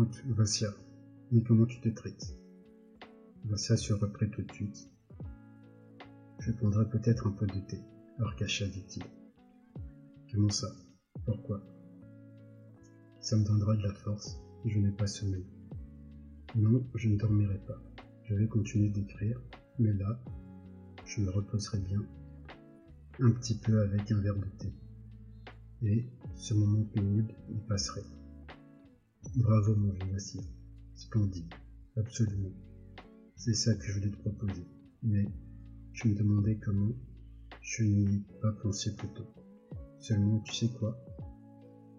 Écoute, Vassia, mais comment tu te traites? Vassia se reprit tout de suite. Je prendrai peut-être un peu de thé, Arkasha dit-il. Comment ça? Pourquoi? Ça me donnera de la force, je n'ai pas sommeil. Non, je ne dormirai pas. Je vais continuer d'écrire, mais là, je me reposerai bien, un petit peu avec un verre de thé. Et ce moment pénible y passerait. Bravo mon Vassia. Splendide. Absolument. C'est ça que je voulais te proposer. Mais je me demandais comment je n'y ai pas pensé plus tôt. Seulement, tu sais quoi?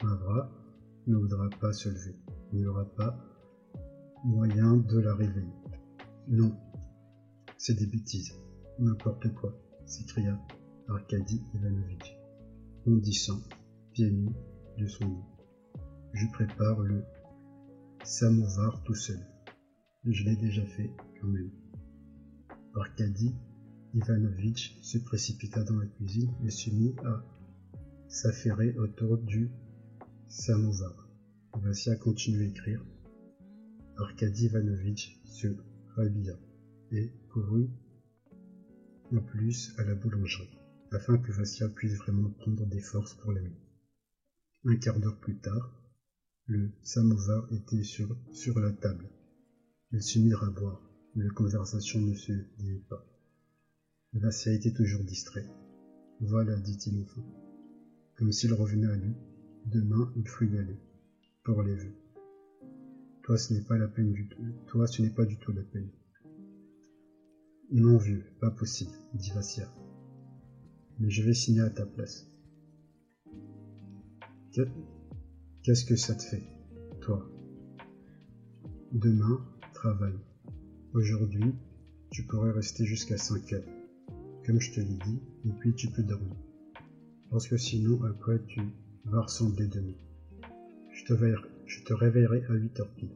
Mavra ne voudra pas se lever. Il n'y aura pas moyen de la réveiller. Non, c'est des bêtises. N'importe quoi, s'écria Arkady Ivanovitch, bondissant, pieds nus, de son lit. Je prépare le samovar tout seul. Je l'ai déjà fait quand même. Arkady Ivanovitch se précipita dans la cuisine et se mit à s'affairer autour du samovar. Vassia continuait à écrire. Arkady Ivanovitch se rhabilla et courut en plus à la boulangerie, afin que Vassia puisse vraiment prendre des forces pour la nuit. Un quart d'heure plus tard, le samovar était sur, la table. Ils se mirent à boire, mais la conversation ne se liait pas. Vassia était toujours distrait. Voilà, dit-il enfin, comme s'il revenait à lui. Demain, il faut y aller, pour les vœux. Toi, ce n'est pas la peine du tout. Toi, ce n'est pas du tout la peine. Non, vieux, pas possible, dit Vassia. Mais je vais signer à ta place. Qu'est-ce que ça te fait, toi? Demain, travail. Aujourd'hui, tu pourrais rester jusqu'à 5 heures, comme je te l'ai dit, et puis tu peux dormir. Parce que sinon, quoi tu vas ressembler demain je te, je te réveillerai à 8 heures pile.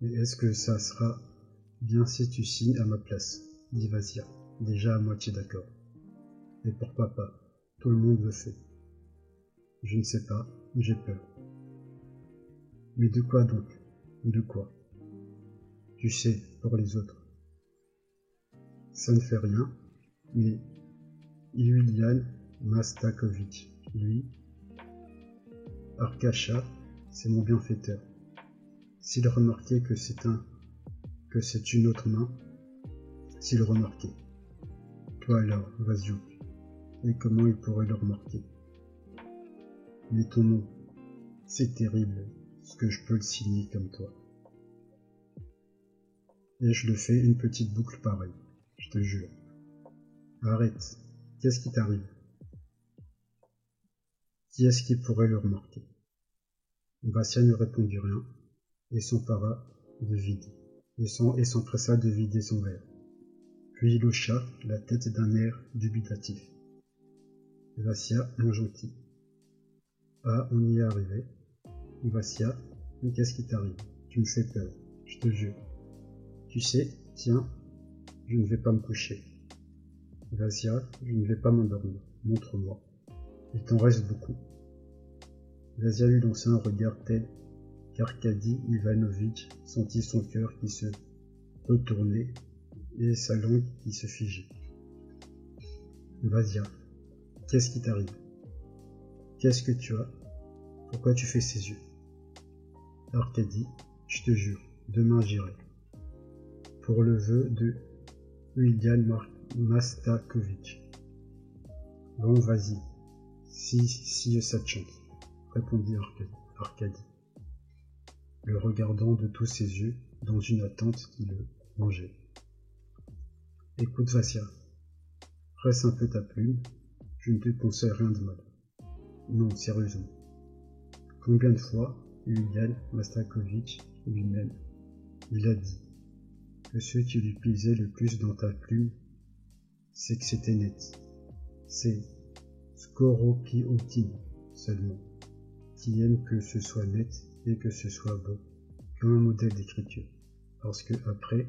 Mais est-ce que ça sera bien si tu signes à ma place? Dit déjà à moitié d'accord. Et pourquoi pas Tout le monde le fait. Je ne sais pas, j'ai peur. Mais de quoi donc? De quoi? Tu sais, pour les autres. Ça ne fait rien, mais Yulian Mastakovitch, lui, Arkasha, c'est mon bienfaiteur. S'il remarquait que c'est un, que c'est une autre main, s'il remarquait. Toi alors, Vasiouk, et comment il pourrait le remarquer? Mais ton nom, c'est terrible, ce que je peux le signer comme toi. Et je le fais une petite boucle pareille, je te jure. Arrête, qu'est-ce qui t'arrive? Qui est-ce qui pourrait le remarquer? Bastien ne répondit rien et s'empara de vide et s'empressa de vider son verre. Puis il hocha la tête d'un air dubitatif. Vassia, mon gentil. Ah, on y est arrivé. Vassia, mais qu'est-ce qui t'arrive? Tu me fais peur, je te jure. Tu sais, tiens, je ne vais pas me coucher. Vassia, je ne vais pas m'endormir. Montre-moi. Il t'en reste beaucoup. Vassia lui lança un regard tel qu'Arkady Ivanovitch sentit son cœur qui se retournait et sa langue qui se figeait. Vasia, qu'est-ce qui t'arrive? Qu'est-ce que tu as? Pourquoi tu fais ces yeux? Arkady, je te jure, demain j'irai. Pour le vœu de William Mastakovitch. Bon, vas-y, si, si ça te chante, répondit Arkady, le regardant de tous ses yeux dans une attente qui le mangeait. Écoute, Vassia, presse un peu ta plume, je ne te conseille rien de mal. Non, sérieusement. Combien de fois Yulian Mastakovitch lui-même il a dit que ce qui lui plaisait le plus dans ta plume, c'est que c'était net. C'est Skorokiotine seulement, qui aime que ce soit net et que ce soit beau, comme un modèle d'écriture, parce que après,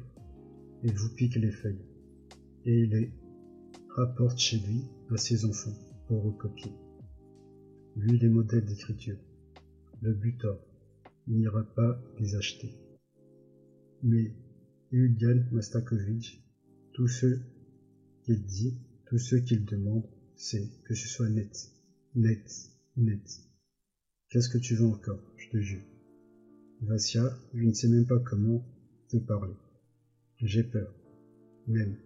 il vous pique les feuilles et il les rapporte chez lui à ses enfants pour recopier. Lui, les modèles d'écriture, le butor, n'ira pas les acheter. Mais Eugen Mastakovitch, tout ce qu'il dit, tout ce qu'il demande, c'est que ce soit net, net, net. Qu'est-ce que tu veux encore, je te jure Vassia, je ne sais même pas comment te parler. J'ai peur. Même.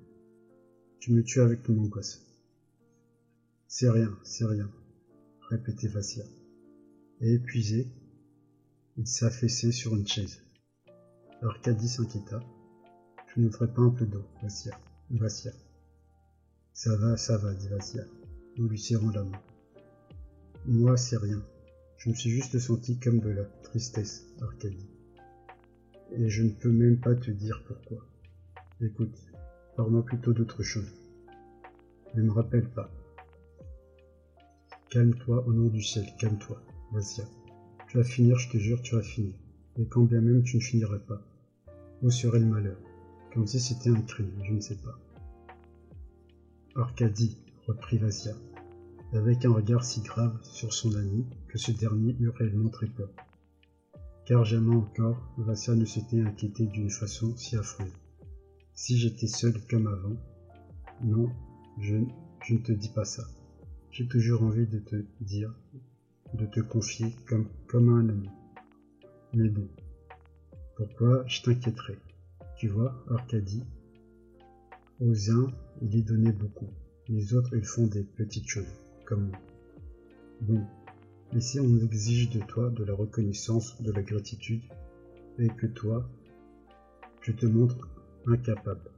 Tu me tues avec ton angoisse. C'est rien, c'est rien, répétait Vassia. Et épuisé, il s'affaissait sur une chaise. Arcadie s'inquiéta. Je ne ferai pas un peu d'eau, Vassia. Vassia. Ça va, ça va, dit Vassia, en lui serrant la main. Moi, c'est rien. Je me suis juste senti comme de la tristesse, Arcadie. Et je ne peux même pas te dire pourquoi. Écoute, parle-moi plutôt d'autre chose. Ne me rappelle pas. Calme-toi au nom du ciel, calme-toi, Vassia. Tu vas finir, je te jure, tu vas finir. Et quand bien même tu ne finirais pas. Où serait le malheur? Comme si c'était un crime, je ne sais pas. Arcadie, reprit Vassia, avec un regard si grave sur son ami que ce dernier eut réellement très peur. Car jamais encore Vassia ne s'était inquiété d'une façon si affreuse. Si j'étais seul comme avant, non, je ne te dis pas ça. J'ai toujours envie de te dire, de te confier comme, comme un ami. Mais bon, pourquoi je t'inquiéterais Tu vois, Arcadie, aux uns, il y donnait beaucoup. Les autres, ils font des petites choses, comme moi. Bon, mais si on exige de toi de la reconnaissance, de la gratitude, et que toi, tu te montres incapable?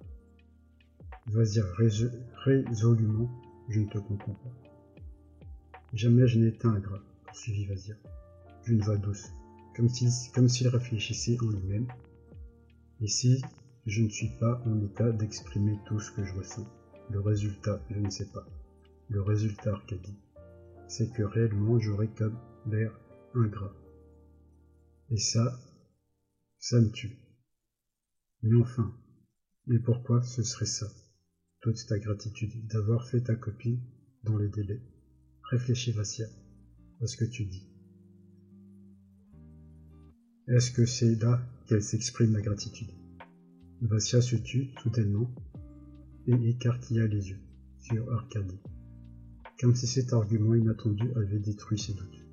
Vas-y, résolument, je ne te comprends pas. Jamais je n'ai été ingrat, poursuivit Vazir, d'une voix douce, comme s'il comme s'il réfléchissait en lui-même. Si je ne suis pas en état d'exprimer tout ce que je ressens, le résultat, je ne sais pas. Le résultat, Arcadie, c'est que réellement j'aurais comme l'air ingrat. Et ça, ça me tue. Mais enfin, mais pourquoi ce serait ça? Toute ta gratitude d'avoir fait ta copie dans les délais. Réfléchis, Vassia, à ce que tu dis. Est-ce que c'est là qu'elle s'exprime la gratitude? Vassia se tut soudainement et écartilla les yeux sur Arcadie, comme si cet argument inattendu avait détruit ses doutes.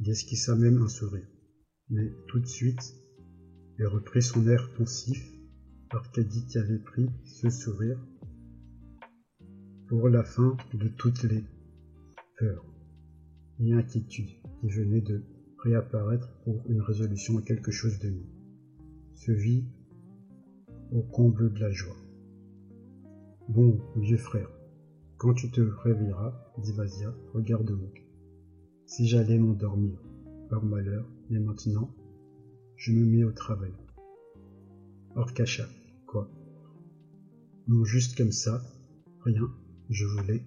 Il esquissa même un sourire, mais tout de suite, elle reprit son air pensif. Arcadie qui avait pris ce sourire pour la fin de toutes les peur et inquiétude qui venait de réapparaître pour une résolution à quelque chose de nous, se vit au comble de la joie. Bon, vieux frère, quand tu te réveilleras, dit Vasia, regarde-moi. Si j'allais m'endormir, par malheur, mais maintenant, je me mets au travail. Orcacha, quoi? Non, juste comme ça, rien, je voulais,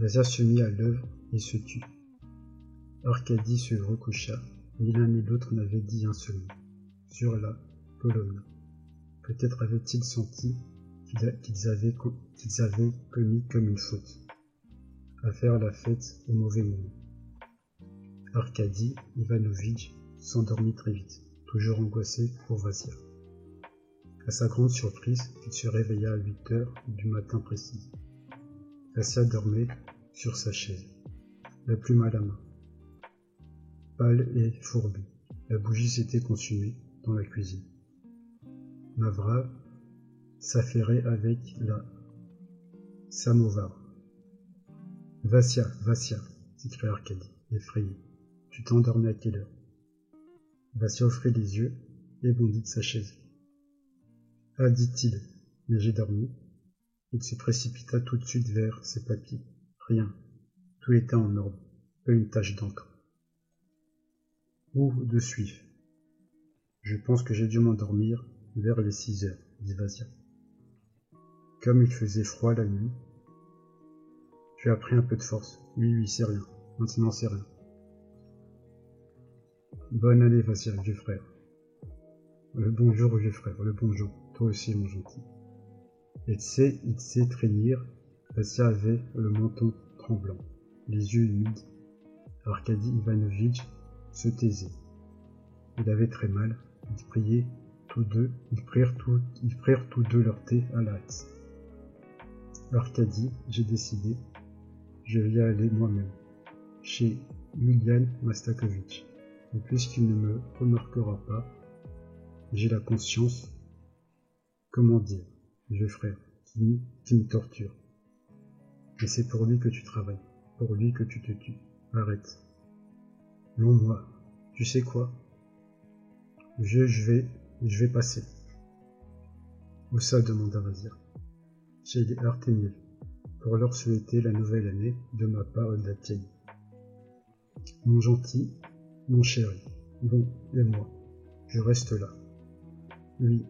Vasia se mit à l'œuvre et se tut. Arcadie se recoucha. Ni l'un ni l'autre n'avait dit un seul mot. Sur la Pologne. Peut-être avaient-ils senti qu'ils avaient, commis comme une faute. À faire la fête au mauvais moment. Arkady Ivanovitch s'endormit très vite, toujours angoissé pour Vasia. À sa grande surprise, il se réveilla à 8 heures du matin précis. Vassia dormait sur sa chaise, la plume à la main. Pâle et fourbu, la bougie s'était consumée dans la cuisine. Mavra s'affairait avec la samovar. Vassia, Vassia, s'écria Arcadie, effrayé. Tu t'es endormi à quelle heure? Vassia offrit les yeux et bondit de sa chaise. Ah, dit-il, mais j'ai dormi. Il se précipita tout de suite vers ses papiers. Rien. Tout était en ordre. Pas une tache d'encre. Où de suivre Je pense que j'ai dû m'endormir vers les six heures, dit Vasia. Comme il faisait froid la nuit, tu as pris un peu de force. Oui, oui, c'est rien. Maintenant, c'est rien. Bonne année, Vasia, vieux frère. Le bonjour, vieux frère, le bonjour. Toi aussi, mon gentil. Et sait, il sait trémir. Vassia avait le menton tremblant, les yeux humides. Arkady Ivanovitch se taisait. Il avait très mal. Ils priaient tous deux, ils prirent, ils prirent tous deux leur thé à la hâte. Arcadie, j'ai décidé, je vais aller moi-même, chez Julian Mastakovitch. Et puisqu'il ne me remarquera pas, j'ai la conscience, comment dire, vieux frère, qui, qui me torture. Et c'est pour lui que tu travailles, pour lui que tu te tues. Arrête. Non, moi. Tu sais quoi? Je, je vais, je vais passer. Où ça demanda Vazir. Chez les pour leur souhaiter la nouvelle année de ma part et de la tienne. Mon gentil, mon chéri, bon, et moi, je reste là. Oui,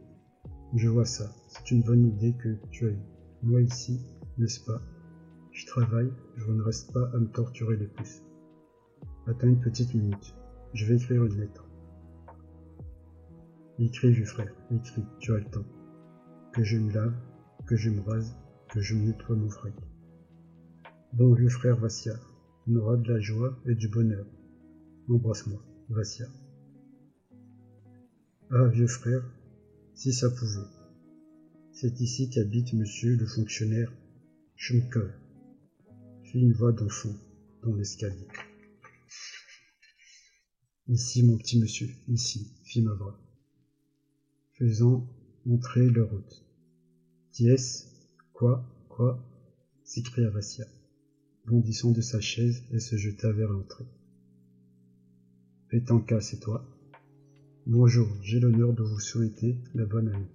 je vois ça, c'est une bonne idée que tu as. Moi ici, n'est-ce pas? Je travaille, je ne reste pas à me torturer les pouces. Attends une petite minute, je vais écrire une lettre. Écris, vieux frère, écris, tu as le temps. Que je me lave, que je me rase, que je me nettoie mon fric. Bon vieux frère Vassia, on aura de la joie et du bonheur. Embrasse-moi, Vassia. Ah, vieux frère, si ça pouvait. C'est ici qu'habite monsieur le fonctionnaire Schumkel, fit une voix d'enfant dans l'escalier. Ici, mon petit monsieur, ici, fit ma voix faisant entrer leur hôte. Dies, quoi, quoi? s'écria Vassia, bondissant de sa chaise et se jeta vers l'entrée. Pétanka, c'est toi Bonjour, j'ai l'honneur de vous souhaiter la bonne année.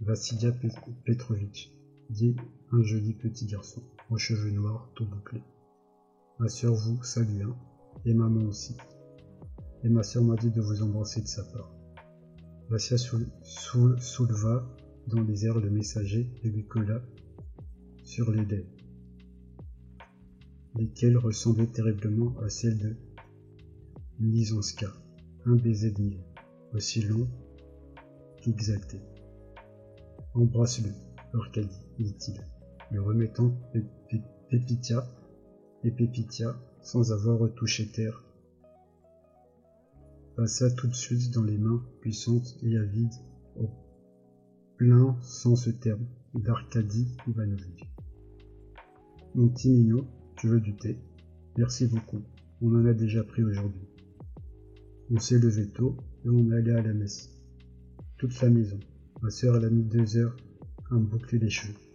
Vassilia Petrovitch, dit un joli petit garçon, cheveux noirs tout bouclés. Ma sœur vous salue, hein, et maman aussi. Et ma sœur m'a dit de vous embrasser de sa part. Vassia souleva dans les airs le messager et lui colla sur les lèvres, lesquelles ressemblaient terriblement à celles de Lisonska, un baiser de miel, aussi long qu'exalté. Embrasse-le, Arcadie, dit-il, lui remettant Pépitia et Pépitia sans avoir retouché terre passa tout de suite dans les mains puissantes et avides, au plein sans ce terme, d'Arcadie Ivanovitch. Mon petit Nino, tu veux du thé? Merci beaucoup, on en a déjà pris aujourd'hui. On s'est levé tôt et on est allé à la messe. Toute la maison. Ma sœur, elle a mis deux heures à me boucler les cheveux.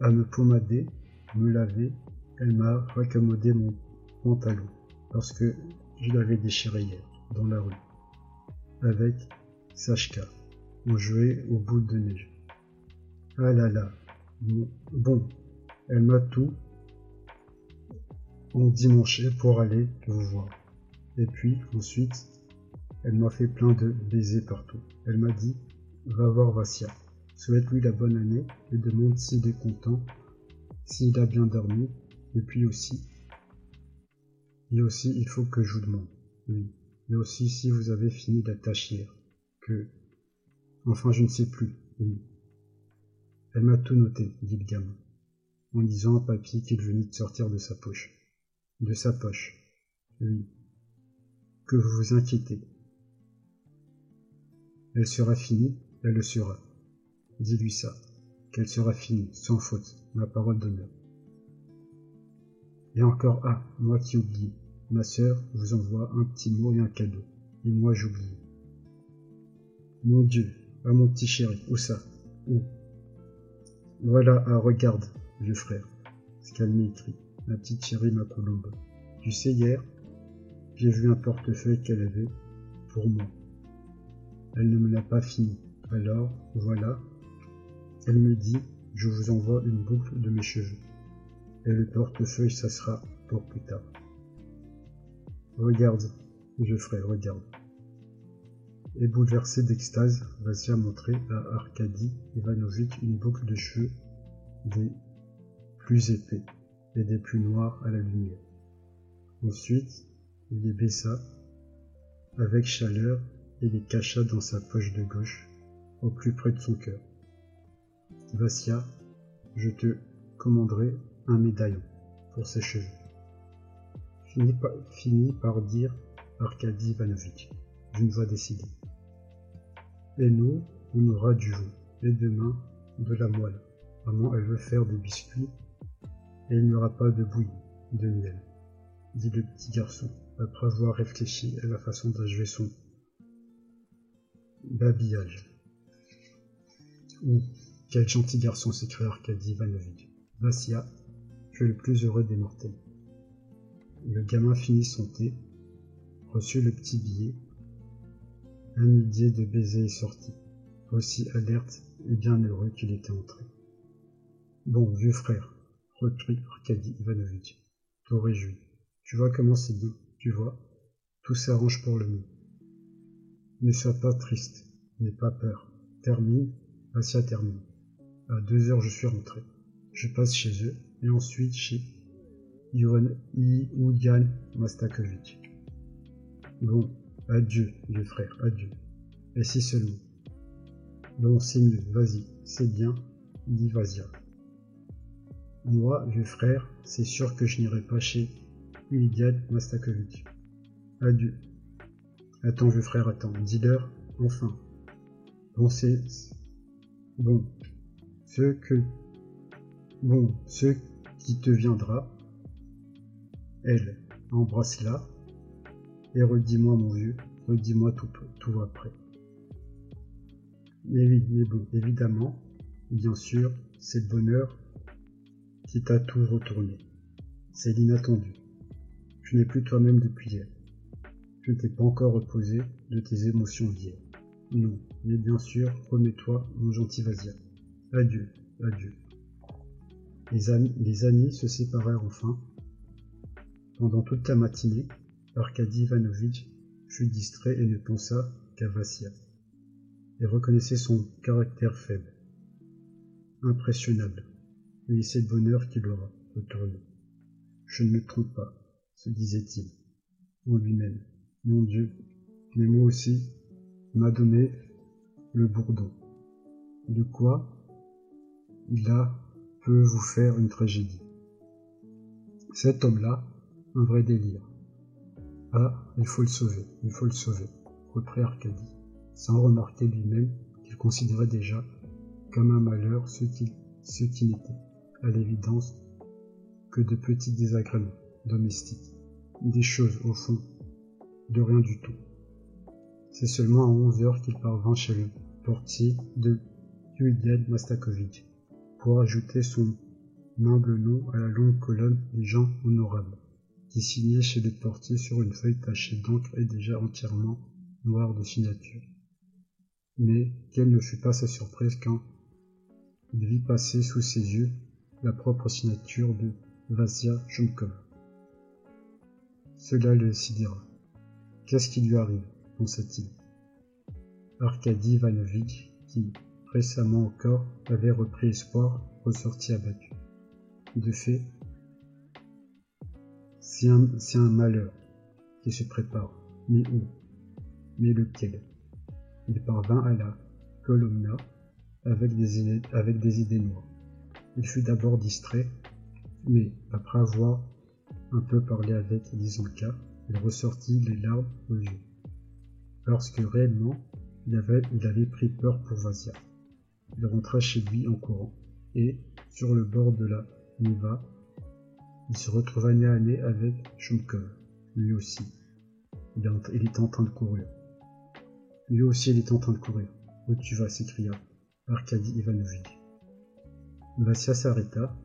À me pommader, me laver, elle m'a raccommodé mon pantalon parce que je l'avais déchiré hier, dans la rue. Avec Sachka. On jouait au bout de neige. Ah là là. Bon, elle m'a tout endimanché pour aller vous voir. Et puis, ensuite, elle m'a fait plein de baisers partout. Elle m'a dit, va voir Vassia. Souhaite-lui la bonne année et demande s'il est content, s'il a bien dormi, et puis aussi, et aussi, il faut que je vous demande. Oui. Et aussi, si vous avez fini hier. Que. Enfin, je ne sais plus. Oui. Elle m'a tout noté, dit le gamin, en lisant un papier qu'il venait de sortir de sa poche. De sa poche. Oui. Que vous vous inquiétez. Elle sera finie, elle le sera. Dis-lui ça, qu'elle sera finie, sans faute, ma parole d'honneur. Et encore, ah, moi qui oublie. Ma sœur vous envoie un petit mot et un cadeau. Et moi j'oublie. Mon Dieu, ah mon petit chéri, où ça? Où? Voilà, ah regarde, vieux frère, ce qu'elle m'écrit, ma petite chérie, ma colombe. Tu sais, hier, j'ai vu un portefeuille qu'elle avait pour moi. Elle ne me l'a pas fini. Alors, voilà, elle me dit, je vous envoie une boucle de mes cheveux. Et le portefeuille, ça sera pour plus tard. Regarde, Geoffrey, regarde. Et bouleversé d'extase, Vassia montrer à Arkady Ivanovitch une boucle de cheveux des plus épais et des plus noirs à la lumière. Ensuite, il les baissa avec chaleur et les cacha dans sa poche de gauche, au plus près de son cœur. Vassia, je te commanderai un médaillon pour ses cheveux finit par, dire Arkady Ivanovitch. d'une voix décidée. Et nous, on aura du veau, et demain, de la moelle. Maman, elle veut faire des biscuits, et il n'y aura pas de bouillie, de miel, dit le petit garçon, après avoir réfléchi à la façon d'achever son babillage. Oh, quel gentil garçon s'écria Arkady Ivanovitch. Vassia, tu es le plus heureux des mortels. Le gamin finit son thé, reçut le petit billet. Un millier de baisers est sorti, aussi alerte et bien heureux qu'il était entré. Bon, vieux frère, reprit Arkady Ivanovitch, tout réjoui. Tu vois comment c'est bien, tu vois, tout s'arrange pour le mieux. Ne sois pas triste, n'aie pas peur. Termine, Vassia termine. À deux heures, je suis rentré. Je passe chez eux et ensuite chez Ioulian Mastakovitch. Bon, adieu, vieux frère, adieu. Et si seulement. Bon, c'est mieux, vas-y, c'est bien, dit Vasia. Moi, vieux frère, c'est sûr que je n'irai pas chez Ioulian Mastakovitch. Adieu. Attends, vieux frère, attends, dis-leur, enfin. Bon, c'est. Bon. Ce que. Bon, ce qui te viendra, elle, embrasse-la, et redis-moi, mon vieux, redis-moi tout, tout après. Mais oui, mais bon, évidemment, bien sûr, c'est le bonheur qui t'a tout retourné. C'est l'inattendu. Tu n'es plus toi-même depuis hier. Tu ne t'es pas encore reposé de tes émotions d'hier. Non, mais bien sûr, remets-toi, mon gentil Vasia. Adieu, adieu. Les amis, se séparèrent enfin. Pendant toute la matinée, Arkady Ivanovitch fut distrait et ne pensa qu'à Vassia, et reconnaissait son caractère faible, impressionnable, mais c'est le bonheur qu'il aura retourné. Je ne me trompe pas, se disait-il en lui-même. Mon Dieu, mais moi aussi, m'a donné le bourdon. De quoi il a peut vous faire une tragédie. Cet homme-là, un vrai délire. Ah, il faut le sauver, il faut le sauver, reprit Arcadie, sans remarquer lui-même qu'il considérait déjà comme un malheur ce qui, n'était, à l'évidence, que de petits désagréments domestiques, des choses, au fond, de rien du tout. C'est seulement à onze heures qu'il parvint chez le portier de Yulian Mastakovitch pour ajouter son humble nom à la longue colonne des gens honorables, qui signait chez le portier sur une feuille tachée d'encre et déjà entièrement noire de signature. Mais quelle ne fut pas sa surprise quand il vit passer sous ses yeux la propre signature de Vasya Jumkov. Cela le sidéra. Qu'est-ce qui lui arrive? pensa-t-il. Arkady Ivanovitch, qui, récemment encore, avait repris espoir, ressortit abattu. De fait, c'est un, malheur qui se prépare. Mais où? Mais lequel? Il parvint à la Colomna avec des, idées, noires. Il fut d'abord distrait, mais après avoir un peu parlé avec Lizonka, il ressortit les larmes aux yeux. Parce que réellement, il avait, il avait pris peur pour Vasia. Il rentra chez lui en courant, et, sur le bord de la Niva, il se retrouva nez à nez avec Shumkov, lui aussi. Il, était en train de courir. Lui aussi, il était en train de courir. Où tu vas? s'écria Arkady Ivanovitch. Vassia s'arrêta,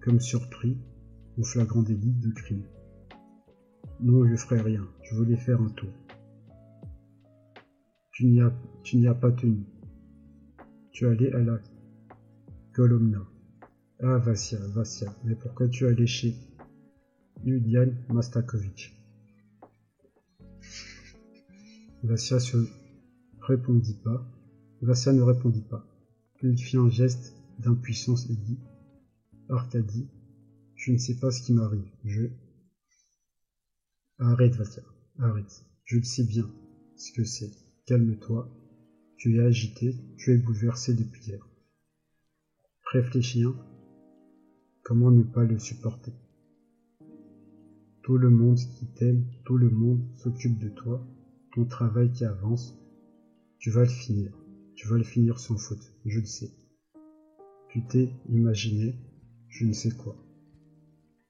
comme surpris, au flagrant délit de crime. Non, je ferai rien, je voulais faire un tour. Tu n'y as pas tenu. Tu allais à la Colomna. Ah, Vassia, Vassia, mais pourquoi tu allais chez Yulian Mastakovitch? Vassia se répondit pas. Vassia ne répondit pas. Il fit un geste d'impuissance et dit Arkady, je ne sais pas ce qui m'arrive. Je. Arrête, Vassia, arrête. Je le sais bien ce que c'est. Calme-toi. Tu es agité, tu es bouleversé depuis hier. Réfléchis, hein. Comment ne pas le supporter? Tout le monde qui t'aime, tout le monde s'occupe de toi, ton travail qui avance, tu vas le finir. Tu vas le finir sans faute, je le sais. Tu t'es imaginé, je ne sais quoi.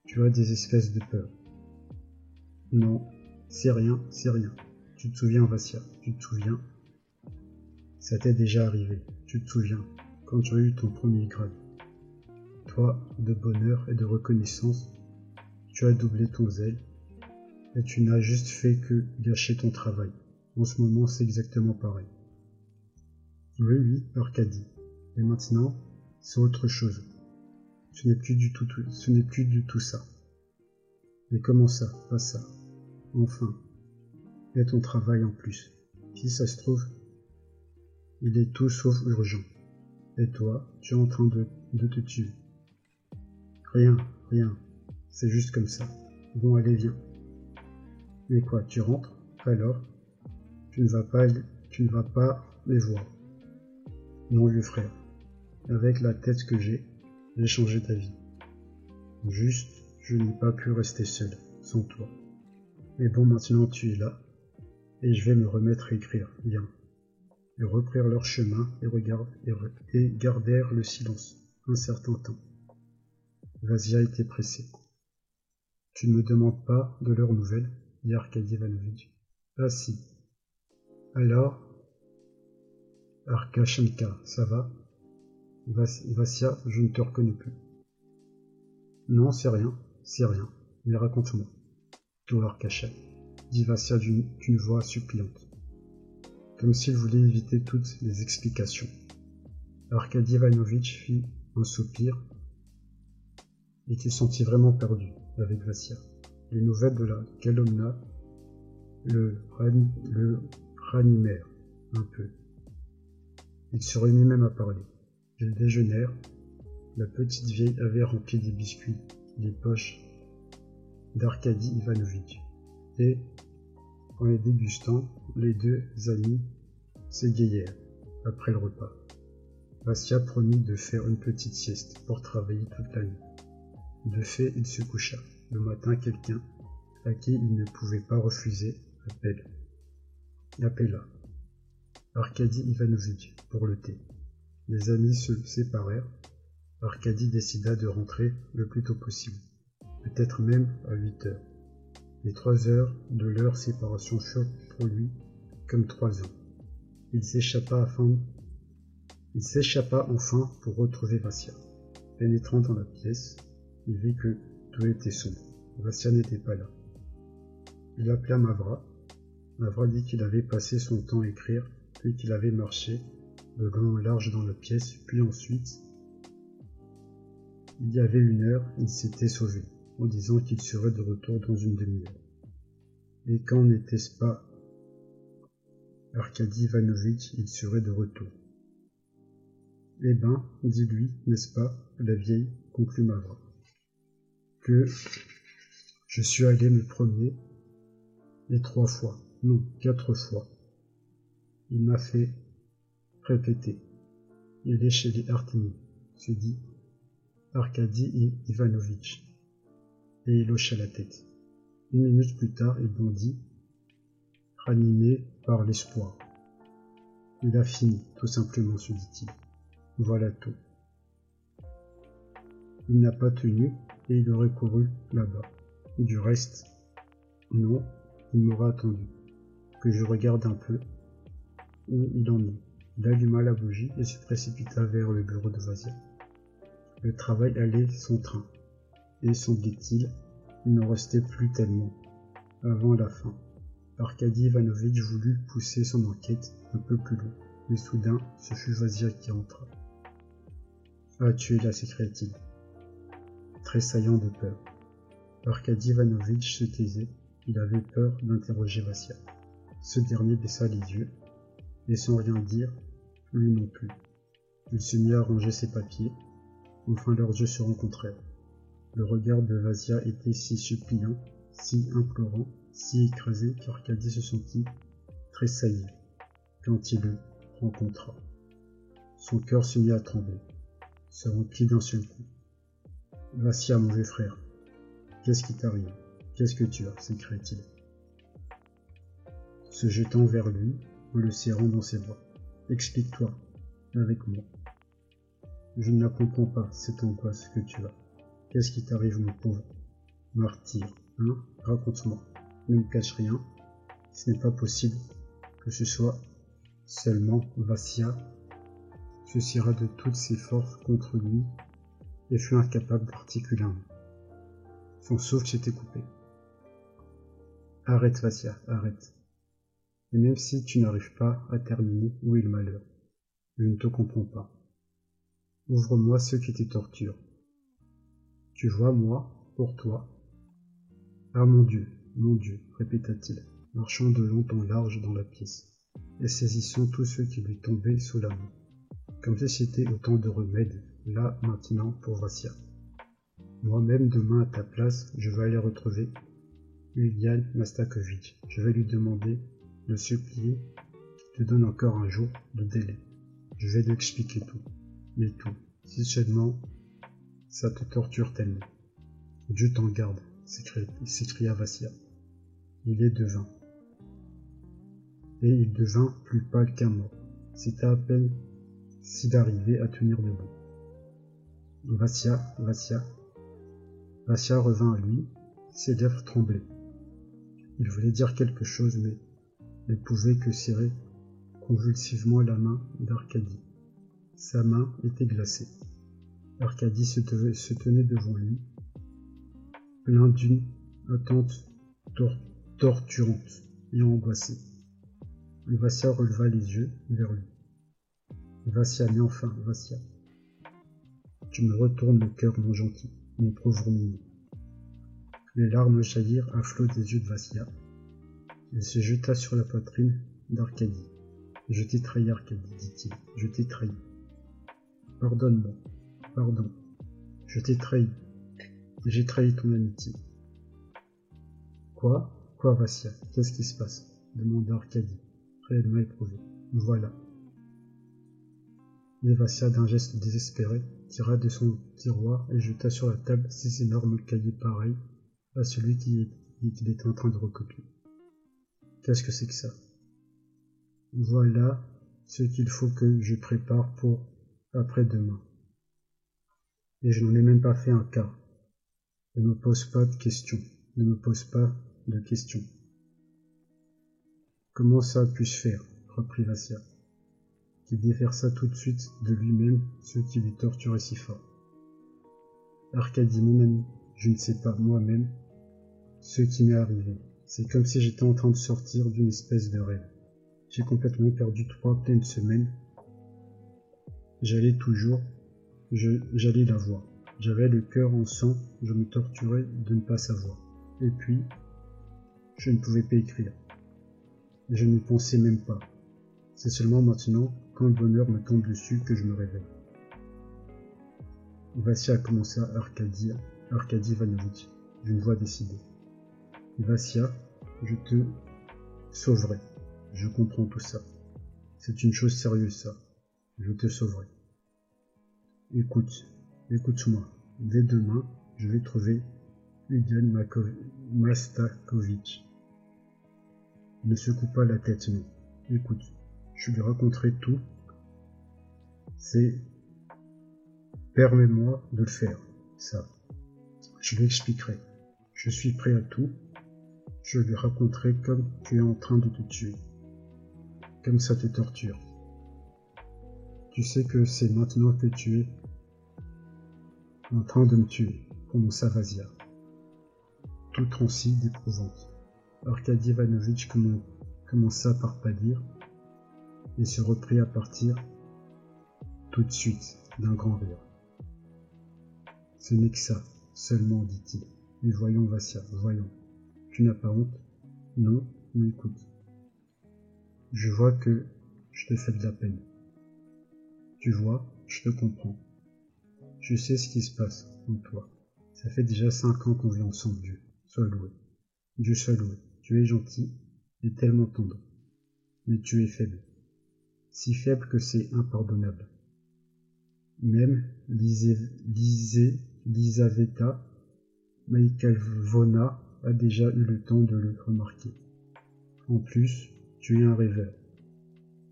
Tu as des espèces de peur. Non, c'est rien, c'est rien. Tu te souviens, Vassia, tu te souviens Ça t'est déjà arrivé, tu te souviens, quand tu as eu ton premier grade. Toi, de bonheur et de reconnaissance, tu as doublé ton zèle, et tu n'as juste fait que gâcher ton travail. En ce moment, c'est exactement pareil. Oui, oui, Arcadie. Et maintenant, c'est autre chose. Ce n'est plus du tout, ce n'est plus du tout ça. Mais comment ça, pas ça? Enfin, et ton travail en plus. Si ça se trouve, il est tout sauf urgent. Et toi, tu es en train de, te tuer. Rien, rien. C'est juste comme ça. Bon, allez, viens. Mais quoi, tu rentres? Alors? Tu ne vas pas, tu ne vas pas les voir. Non, vieux frère. Avec la tête que j'ai, j'ai changé ta vie. Juste, je n'ai pas pu rester seul, sans toi. Mais bon, maintenant tu es là, et je vais me remettre à écrire. Bien. Ils reprirent leur chemin et, gardèrent le silence un certain temps. Vasia était pressé. Tu ne me demandes pas de leurs nouvelles dit Arkady Ivanovitch. Ah si. Alors Arkashenka, ça va? Vassia, je ne te reconnais plus. Non, c'est rien, c'est rien. Mais raconte-moi. Toi, Arkasha, dit Vassia d'une voix suppliante. Comme s'il voulait éviter toutes les explications. Arkady Ivanovitch fit un soupir et qu'il sentit vraiment perdu avec Vassia. Les nouvelles de la Calomna le, le ranimèrent un peu. Il se remit même à parler. Ils déjeunèrent. La petite vieille avait rempli des biscuits les poches d'Arkady Ivanovitch. Et, en les dégustant, les deux amis s'égayèrent après le repas. Vassia promit de faire une petite sieste pour travailler toute la nuit. De fait, il se coucha. Le matin, quelqu'un, à qui il ne pouvait pas refuser, appelle. appela. Arkady Ivanovitch pour le thé. Les amis se séparèrent. Arkady décida de rentrer le plus tôt possible, peut-être même à 8 heures. Les trois heures de leur séparation furent pour lui comme trois ans. Il s'échappa enfin, pour retrouver Vassia. Pénétrant dans la pièce, il vit que tout était sombre. Vassia n'était pas là. Il appela Mavra. Mavra dit qu'il avait passé son temps à écrire, puis qu'il avait marché de et large dans la pièce, puis ensuite, il y avait une heure, il s'était sauvé, en disant qu'il serait de retour dans une demi-heure. Et quand n'était-ce pas Arkady Ivanovitch, il serait de retour. Eh ben, dit lui, n'est-ce pas, la vieille, conclut Mavra, que je suis allé me promener, et trois fois, non, quatre fois. Il m'a fait répéter. Il est chez les Artini, se dit Arkady Ivanovitch. Et il hocha la tête. Une minute plus tard, il bondit, ranimé par l'espoir. Il a fini, tout simplement, se dit-il. Voilà tout. Il n'a pas tenu et il aurait couru là-bas. Du reste, non, il m'aura attendu. Que je regarde un peu où il en est. Il alluma la bougie et se précipita vers le bureau de Vasia. Le travail allait son train, et semblait-il, il n'en restait plus tellement. Avant la fin, Arkady Ivanovitch voulut pousser son enquête un peu plus loin, mais soudain, ce fut Vasia qui entra. Ah, tu es là, s'écria-t-il, tressaillant de peur. Arkady Ivanovitch se taisait, il avait peur d'interroger Vasia. Ce dernier baissa les yeux, et sans rien dire, lui non plus. Il se mit à ranger ses papiers. Enfin leurs yeux se rencontrèrent. Le regard de Vasia était si suppliant, si implorant, si écrasé qu'Arcadie se sentit tressaillir quand il le rencontra. Son cœur se mit à trembler, se remplit d'un seul coup. Vasia, mon vieux frère, qu'est-ce qui t'arrive? Qu'est-ce que tu as? s'écria-t-il. se jetant vers lui en le serrant dans ses bras. Explique-toi, avec moi. Je ne la comprends pas, cette angoisse que tu as. Qu'est-ce qui t'arrive, mon pauvre martyr? Hein? Raconte-moi. Ne me cache rien. Ce n'est pas possible que ce soit seulement Vassia se sera de toutes ses forces contre lui et fut incapable d'articuler un Son souffle s'était coupé. Arrête, Vassia, arrête. Et même si tu n'arrives pas à terminer, où est le malheur? Je ne te comprends pas. Ouvre-moi ce qui te torture. Tu vois, moi, pour toi. Ah mon Dieu, mon Dieu, répéta-t-il, marchant de long en large dans la pièce, et saisissant tous ceux qui lui tombaient sous la main, comme si c'était autant de remèdes, là, maintenant, pour Vassia. Moi-même, demain, à ta place, je vais aller retrouver Ulian Mastakovitch. Je vais lui demander, le supplier, te donne encore un jour de délai. Je vais lui expliquer tout, mais tout, si seulement ça te torture tellement. Dieu t'en garde, s'écria Vassia. Il est devint. Et il devint plus pâle qu'un mort. C'était à peine s'il arrivait à tenir debout. Vassia, Vassia. Vassia revint à lui, ses lèvres tremblaient. Il voulait dire quelque chose, mais ne pouvait que serrer convulsivement la main d'Arcadie. Sa main était glacée. Arcadie se, tenait devant lui, plein d'une attente torturante et angoissée. Vassia releva les yeux vers lui. Vassia, mais enfin, Vassia. Tu me retournes le cœur, mon gentil, mon pauvre mignon. Les larmes jaillirent à flot des yeux de Vassia. Il se jeta sur la poitrine d'Arcadie. Je t'ai trahi, Arcadie, dit-il. Je t'ai trahi. Pardonne-moi. Pardon. Je t'ai trahi. J'ai trahi ton amitié. Quoi? Quoi, Vassia Qu'est-ce qui se passe? demanda Arcadie, réellement éprouvé. Voilà. Et Vassia, d'un geste désespéré, tira de son tiroir et jeta sur la table six énormes cahiers pareils à celui qu'il était en train de recopier. Qu'est-ce que c'est que ça? Voilà ce qu'il faut que je prépare pour après-demain. Et je n'en ai même pas fait un cas. Ne me pose pas de questions. Ne me pose pas de questions. Comment ça a pu se faire reprit Vassia, qui déversa tout de suite de lui-même ce qui lui torturait si fort. Arcadie, mon ami, je ne sais pas moi-même ce qui m'est arrivé. C'est comme si j'étais en train de sortir d'une espèce de rêve. J'ai complètement perdu trois pleines semaines. J'allais toujours j'allais la voir. J'avais le cœur en sang, je me torturais de ne pas savoir. Et puis, je ne pouvais pas écrire. Je n'y pensais même pas. C'est seulement maintenant, quand le bonheur me tombe dessus, que je me réveille. Vassia a commencé à Arcadie, Arcadie Ivanovitch, d'une voix décidée. Vassia, je te sauverai. Je comprends tout ça. C'est une chose sérieuse, ça. Je te sauverai. Écoute, écoute-moi. Dès demain, je vais trouver Udian Mastakovitch. Ne secoue pas la tête, non. Écoute, je lui raconterai tout. C'est... Permets-moi de le faire, ça. Je lui expliquerai. Je suis prêt à tout. Je lui raconterai comme tu es en train de te tuer. Comme ça te torture. Tu sais que c'est maintenant que tu es en train de me tuer, prononça Vasia, tout transi d'épouvante. Arkady Ivanovitch commença par pâlir et se reprit à partir tout de suite d'un grand rire. Ce n'est que ça, seulement, dit-il. Mais voyons, Vassia, voyons. Tu n'as pas honte? Non, mais écoute. Je vois que je te fais de la peine. Tu vois, je te comprends. Je sais ce qui se passe en toi. Ça fait déjà cinq ans qu'on vit ensemble, Dieu. Sois loué. Dieu soit loué. Tu es gentil et tellement tendre. Mais tu es faible. Si faible que c'est impardonnable. Même Lisaveta Maïkalvona a déjà eu le temps de le remarquer. En plus, Tu es un rêveur.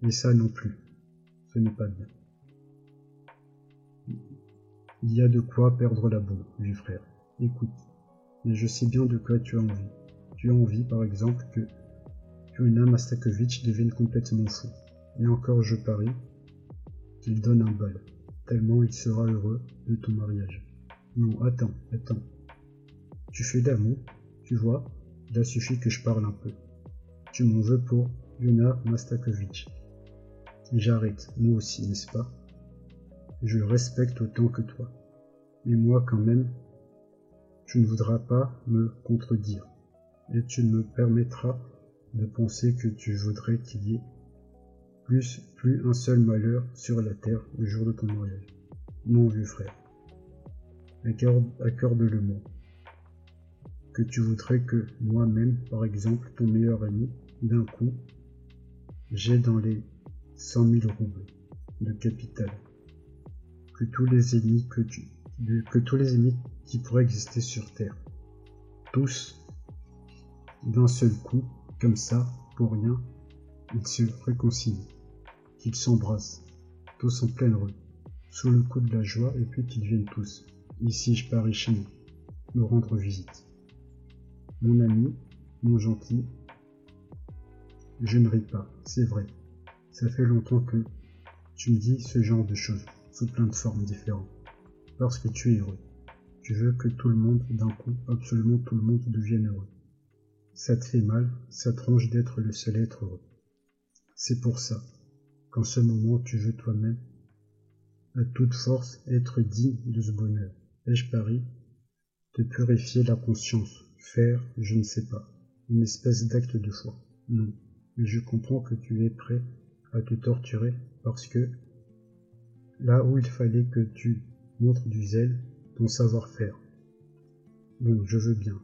Et ça non plus. Ce n'est pas bien. Il y a de quoi perdre la boue, vieux frère. Écoute, mais je sais bien de quoi tu as envie. Tu as envie, par exemple, que Yuna Mastakovitch devienne complètement fou. Et encore je parie qu'il donne un bal, tellement il sera heureux de ton mariage. Non, attends, attends. Tu fais d'amour, tu vois, il a suffi que je parle un peu. Tu m'en veux pour Yuna Mastakovitch. J'arrête, moi aussi, n'est-ce pas? Je le respecte autant que toi. Mais moi, quand même, tu ne voudras pas me contredire, et tu ne me permettras de penser que tu voudrais qu'il y ait plus, plus un seul malheur sur la terre le jour de ton mariage. Mon vieux frère, accorde-le moi. Que tu voudrais que moi-même, par exemple, ton meilleur ami, d'un coup, j'ai dans les cent mille roubles de capital. Que tous les ennemis que tu, que tous les ennemis qui pourraient exister sur Terre, tous, d'un seul coup, comme ça, pour rien, ils se réconcilient, qu'ils s'embrassent, tous en pleine rue, sous le coup de la joie, et puis qu'ils viennent tous, ici je parie chez nous, nous rendre visite. Mon ami, mon gentil, je ne ris pas, c'est vrai. Ça fait longtemps que tu me dis ce genre de choses, sous plein de formes différentes. Parce que tu es heureux. Tu veux que tout le monde, d'un coup, absolument tout le monde devienne heureux. Ça te fait mal, ça te d'être le seul être heureux. C'est pour ça qu'en ce moment tu veux toi-même, à toute force, être digne de ce bonheur. Ai-je pari? Te purifier la conscience, faire, je ne sais pas, une espèce d'acte de foi. Non, mais je comprends que tu es prêt à te torturer parce que là où il fallait que tu montres du zèle, ton savoir-faire. Bon, je veux bien,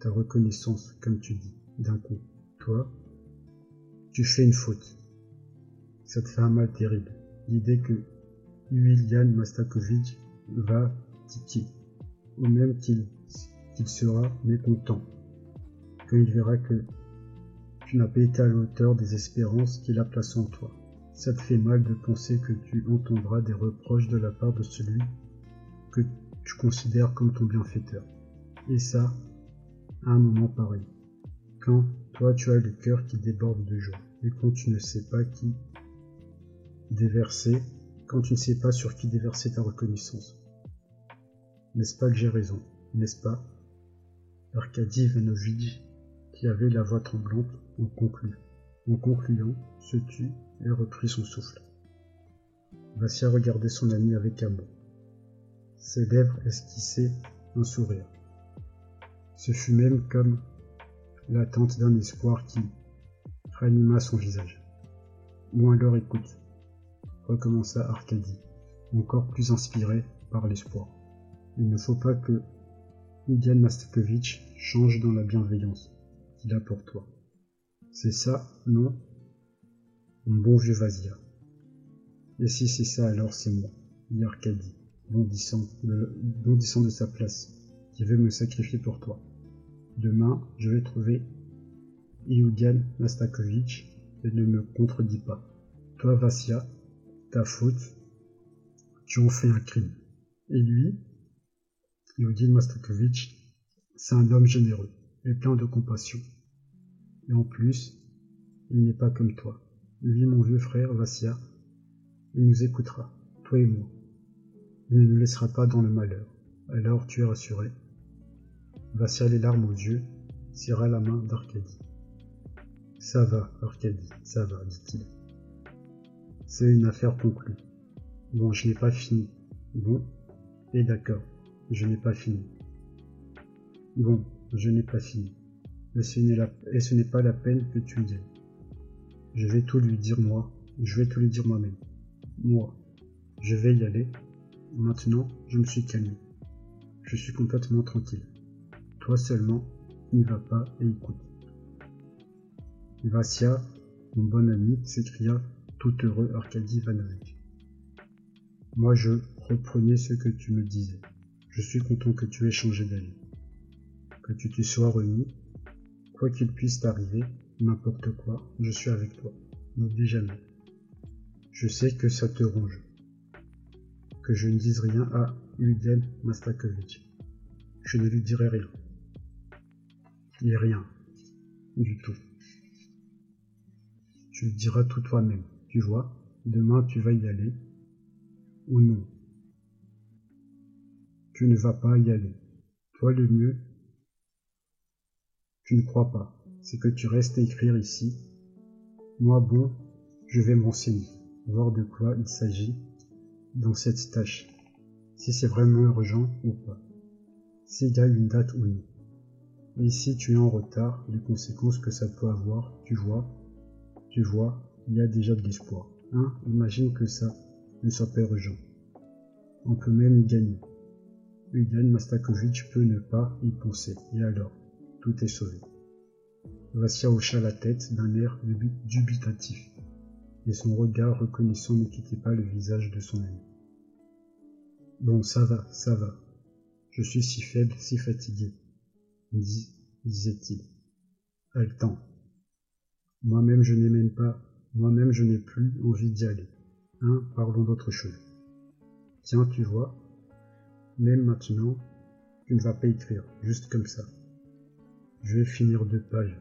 ta reconnaissance, comme tu dis, d'un coup. Toi, tu fais une faute. Ça te fait un mal terrible. L'idée que Yulian Mastakovitch va tiquer, ou même qu'il sera mécontent, quand il verra que tu n'as pas été à la hauteur des espérances qu'il a placées en toi. Ça te fait mal de penser que tu entendras des reproches de la part de celui que tu considères comme ton bienfaiteur. Et ça, à un moment pareil. Quand toi tu as le cœur qui déborde de joie, et quand tu ne sais pas qui déverser, quand tu ne sais pas sur qui déverser ta reconnaissance. N'est-ce pas que j'ai raison, n'est-ce pas? Arkady Ivanovitch, qui avait la voix tremblante, en conclut. En concluant, se tut et reprit son souffle. Vassia regardait son ami avec amour. Ses lèvres esquissaient un sourire. Ce fut même comme l'attente d'un espoir qui ranima son visage. Ou alors écoute, recommença Arcadie, encore plus inspiré par l'espoir. Il ne faut pas que Idian Mastakovitch change dans la bienveillance qu'il a pour toi. C'est ça, non? Mon bon vieux Vasia. Et si c'est ça, alors c'est moi, dit Arcadie, bondissant de sa place qui veut me sacrifier pour toi. Demain, je vais trouver Iudian Mastakovitch et ne me contredis pas. Toi, Vassia, ta faute, tu en fais un crime. Et lui, Iudian Mastakovitch, c'est un homme généreux et plein de compassion. Et en plus, il n'est pas comme toi. Lui, mon vieux frère, Vassia, il nous écoutera, toi et moi. Il ne nous laissera pas dans le malheur. Alors tu es rassuré. Vassia les larmes aux yeux, serra la main d'Arcadie. Ça va, Arcadie, ça va, dit-il. C'est une affaire conclue. Bon, je n'ai pas fini. Bon, et d'accord, je n'ai pas fini. Bon, je n'ai pas fini. Et ce n'est pas la peine que tu y Je vais tout lui dire moi, je vais tout lui dire moi-même. Moi, je vais y aller. Maintenant, je me suis calmé. Je suis complètement tranquille. Toi seulement, n'y va pas et écoute. Vassia, mon bon ami, s'écria tout heureux Arkady Ivanovitch. Moi je reprenais ce que tu me disais. Je suis content que tu aies changé d'avis. Que tu te sois remis, quoi qu'il puisse t'arriver, n'importe quoi, je suis avec toi. N'oublie jamais. Je sais que ça te ronge. Que je ne dise rien à Udel Mastakovitch. Je ne lui dirai rien. Et rien. Du tout. Tu le diras tout toi-même. Tu vois, demain tu vas y aller. Ou non. Tu ne vas pas y aller. Toi le mieux, tu ne crois pas. C'est que tu restes à écrire ici. Moi bon, je vais m'enseigner, voir de quoi il s'agit dans cette tâche, si c'est vraiment urgent ou pas, s'il y a une date ou non. Et si tu es en retard, les conséquences que ça peut avoir, tu vois, tu vois, il y a déjà de l'espoir. Hein Imagine que ça ne soit pas urgent. On peut même y gagner. Udan Mastakovitch peut ne pas y penser. Et alors, tout est sauvé. Vassia hocha la tête d'un air dubitatif, et son regard reconnaissant ne quittait pas le visage de son ami. Bon, ça va, ça va. Je suis si faible, si fatigué, disait-il, haletant. Moi-même je n'ai même pas, moi-même je n'ai plus envie d'y aller. Hein, parlons d'autre chose. Tiens, tu vois, même maintenant, tu ne vas pas écrire, juste comme ça. Je vais finir deux pages.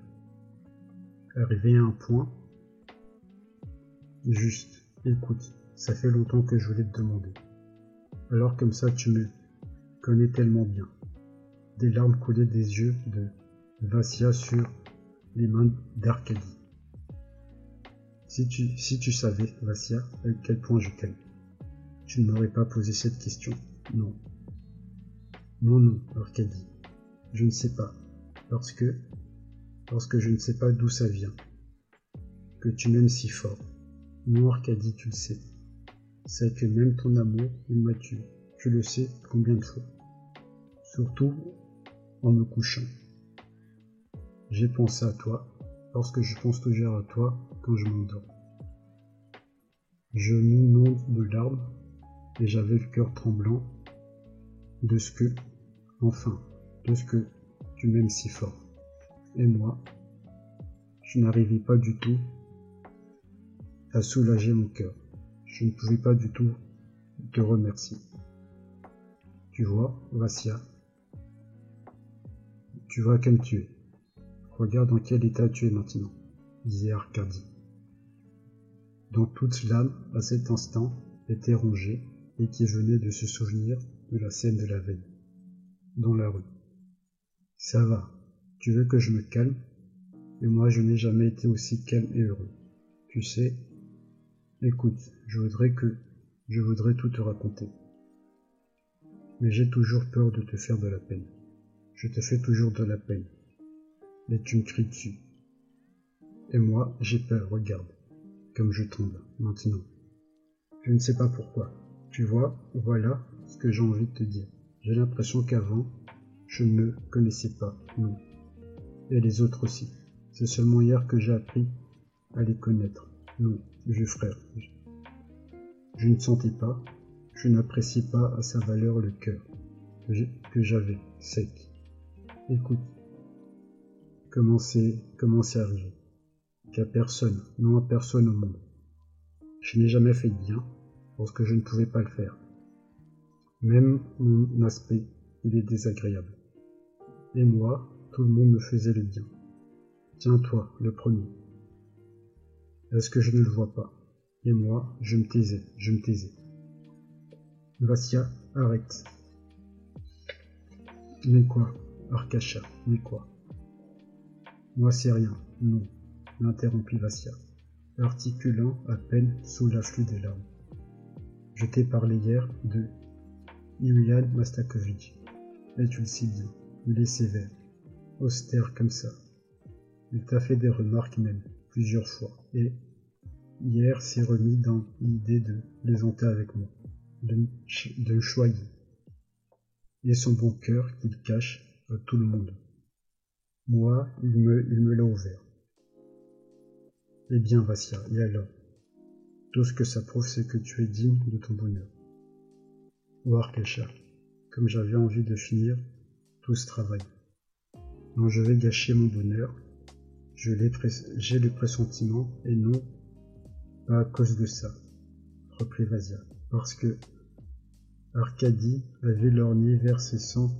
Arrivé à un point. Juste, écoute, ça fait longtemps que je voulais te demander. Alors comme ça, tu me connais tellement bien. Des larmes coulaient des yeux de Vassia sur les mains d'Arcadie. Si tu, savais, Vassia, à quel point je t'aime, tu ne m'aurais pas posé cette question. Non. Non, non, Arcadie. Je ne sais pas. Parce que, parce que je ne sais pas d'où ça vient. Que tu m'aimes si fort. Non, Arcadie, tu le sais. C'est que même ton amour, il m'a tué. Tu le sais combien de fois. Surtout en me couchant. J'ai pensé à toi, parce que je pense toujours à toi quand je m'endors. Je m'inonde de larmes et j'avais le cœur tremblant de ce que, enfin, de ce que tu m'aimes si fort. Et moi, je n'arrivais pas du tout à soulager mon cœur. Je ne pouvais pas du tout te remercier. Tu vois, Vassia, tu vois comme tu es. Regarde dans quel état tu es maintenant, disait Arcadie. Dont toute l'âme, à cet instant, était rongée et qui venait de se souvenir de la scène de la veille, dans la rue. Ça va, tu veux que je me calme? Et moi, je n'ai jamais été aussi calme et heureux. Tu sais, Écoute, je voudrais que je voudrais tout te raconter. Mais j'ai toujours peur de te faire de la peine. Je te fais toujours de la peine. Mais tu me cries dessus. Et moi, j'ai peur, regarde, comme je tombe, maintenant. Je ne sais pas pourquoi. Tu vois, voilà ce que j'ai envie de te dire. J'ai l'impression qu'avant, je ne me connaissais pas, non. Et les autres aussi. C'est seulement hier que j'ai appris à les connaître. Non, frère. Je ne sentais pas, je n'appréciais pas à sa valeur le cœur que j'avais, sec. Écoute, comment c'est, comment arrivé? Qu'à personne, non à personne au monde. Je n'ai jamais fait de bien, parce que je ne pouvais pas le faire. Même mon aspect, il est désagréable. Et moi, tout le monde me faisait le bien. Tiens toi, le premier. Est-ce que je ne le vois pas? Et moi, je me taisais, je me taisais. Vassia, arrête. Mais quoi? Arcacha, mais quoi? Moi, c'est rien, non, l'interrompit Vassia, articulant à peine sous l'afflux des larmes. Je t'ai parlé hier de Yulian Mastakovitch, et tu le sais bien, il est sévère, austère comme ça. Il t'a fait des remarques même, plusieurs fois, et hier s'est remis dans l'idée de plaisanter avec moi, de, de choyer, et son bon cœur qu'il cache à tout le monde. Moi, il me, il me l'a ouvert. Eh bien, Vassia, et alors? Tout ce que ça prouve, c'est que tu es digne de ton bonheur. Voir Kesha, comme j'avais envie de finir tout ce travail. Non, je vais gâcher mon bonheur J'ai le pressentiment, et non pas à cause de ça, reprit Vasia, parce que Arcadie avait lorgné vers ses sangs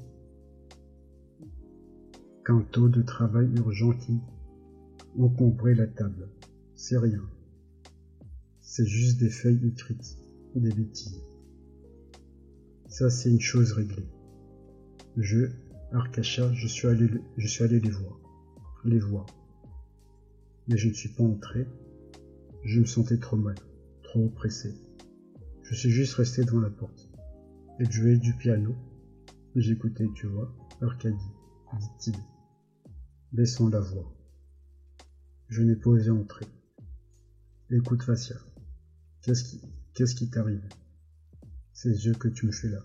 qu'un taux de travail urgent qui encombrait la table. C'est rien. C'est juste des feuilles écrites, des bêtises. Ça, c'est une chose réglée. Je, Arcacha, je suis allé, je suis allé les voir. Les voir. Mais je ne suis pas entré. Je me sentais trop mal, trop oppressé. Je suis juste resté devant la porte. Et jouais du piano. J'écoutais, tu vois, Arcadie, dit-il, baissant la voix. Je n'ai pas osé entrer. Écoute, Facia, qu'est-ce qui, qu'est-ce qui t'arrive? Ces yeux que tu me fais là.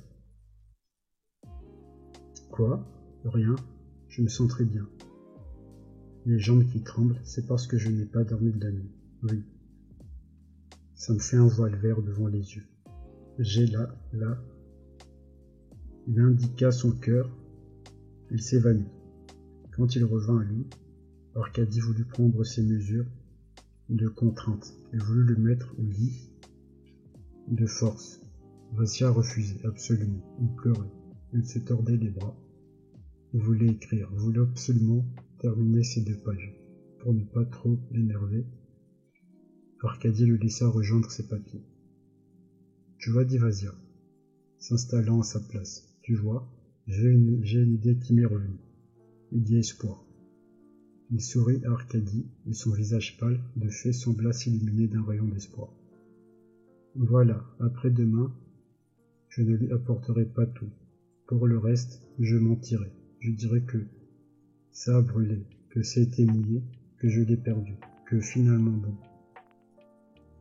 Quoi? Rien. Je me sens très bien. Les jambes qui tremblent, c'est parce que je n'ai pas dormi de la nuit. Oui. Ça me fait un voile vert devant les yeux. J'ai là, là. Il indiqua son cœur. Il s'évanouit. Quand il revint à lui, Arcadie voulut prendre ses mesures de contrainte et voulut le mettre au lit de force. Vassia refusait absolument. Il pleurait. Il se tordait les bras. Il voulait écrire, voulait absolument terminer ces deux pages. Pour ne pas trop l'énerver, Arcadie le laissa rejoindre ses papiers. Tu vois, dit Vasia, s'installant à sa place. Tu vois, j'ai une, une idée qui m'est revenue. Il y a espoir. Il sourit à Arcadie, et son visage pâle, de fait, sembla s'illuminer d'un rayon d'espoir. Voilà, après-demain, je ne lui apporterai pas tout. Pour le reste, je mentirai. Je dirai que ça a brûlé, que c'était mouillé, que je l'ai perdu, que finalement bon.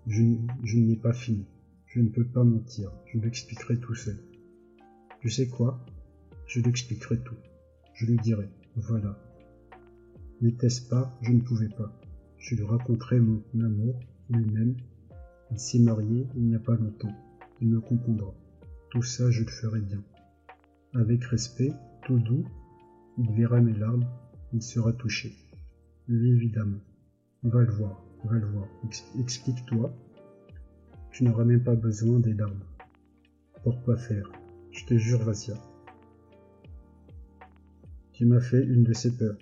Je, je n'ai pas fini. Je ne peux pas mentir. Je l'expliquerai tout seul. Tu sais quoi? Je l'expliquerai tout. Je lui dirai. Voilà, N'était-ce pas? Je ne pouvais pas. Je lui raconterai mon amour lui-même. Il s'est marié il n'y a pas longtemps. Il me comprendra. Tout ça, je le ferai bien. Avec respect, tout doux, il verra mes larmes, il sera touché. Oui, évidemment. Va le voir, va le voir. Explique-toi. Tu n'auras même pas besoin des larmes. Pourquoi faire? Je te jure, Vassia. Tu m'as fait une de ces peurs.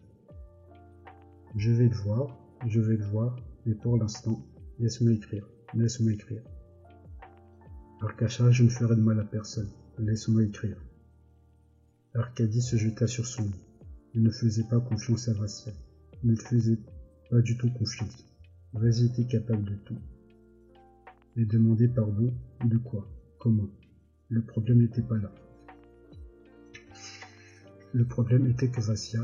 Je vais le voir, je vais le voir, mais pour l'instant, laisse-moi écrire, laisse-moi écrire. Arcacha, je ne ferai de mal à personne, laisse-moi écrire. Arcadie se jeta sur son lit. Il ne faisait pas confiance à Vassia. Il ne faisait pas du tout confiance. Vassia était capable de tout. Et demander pardon, de quoi? Comment? Le problème n'était pas là. Le problème était que Vassia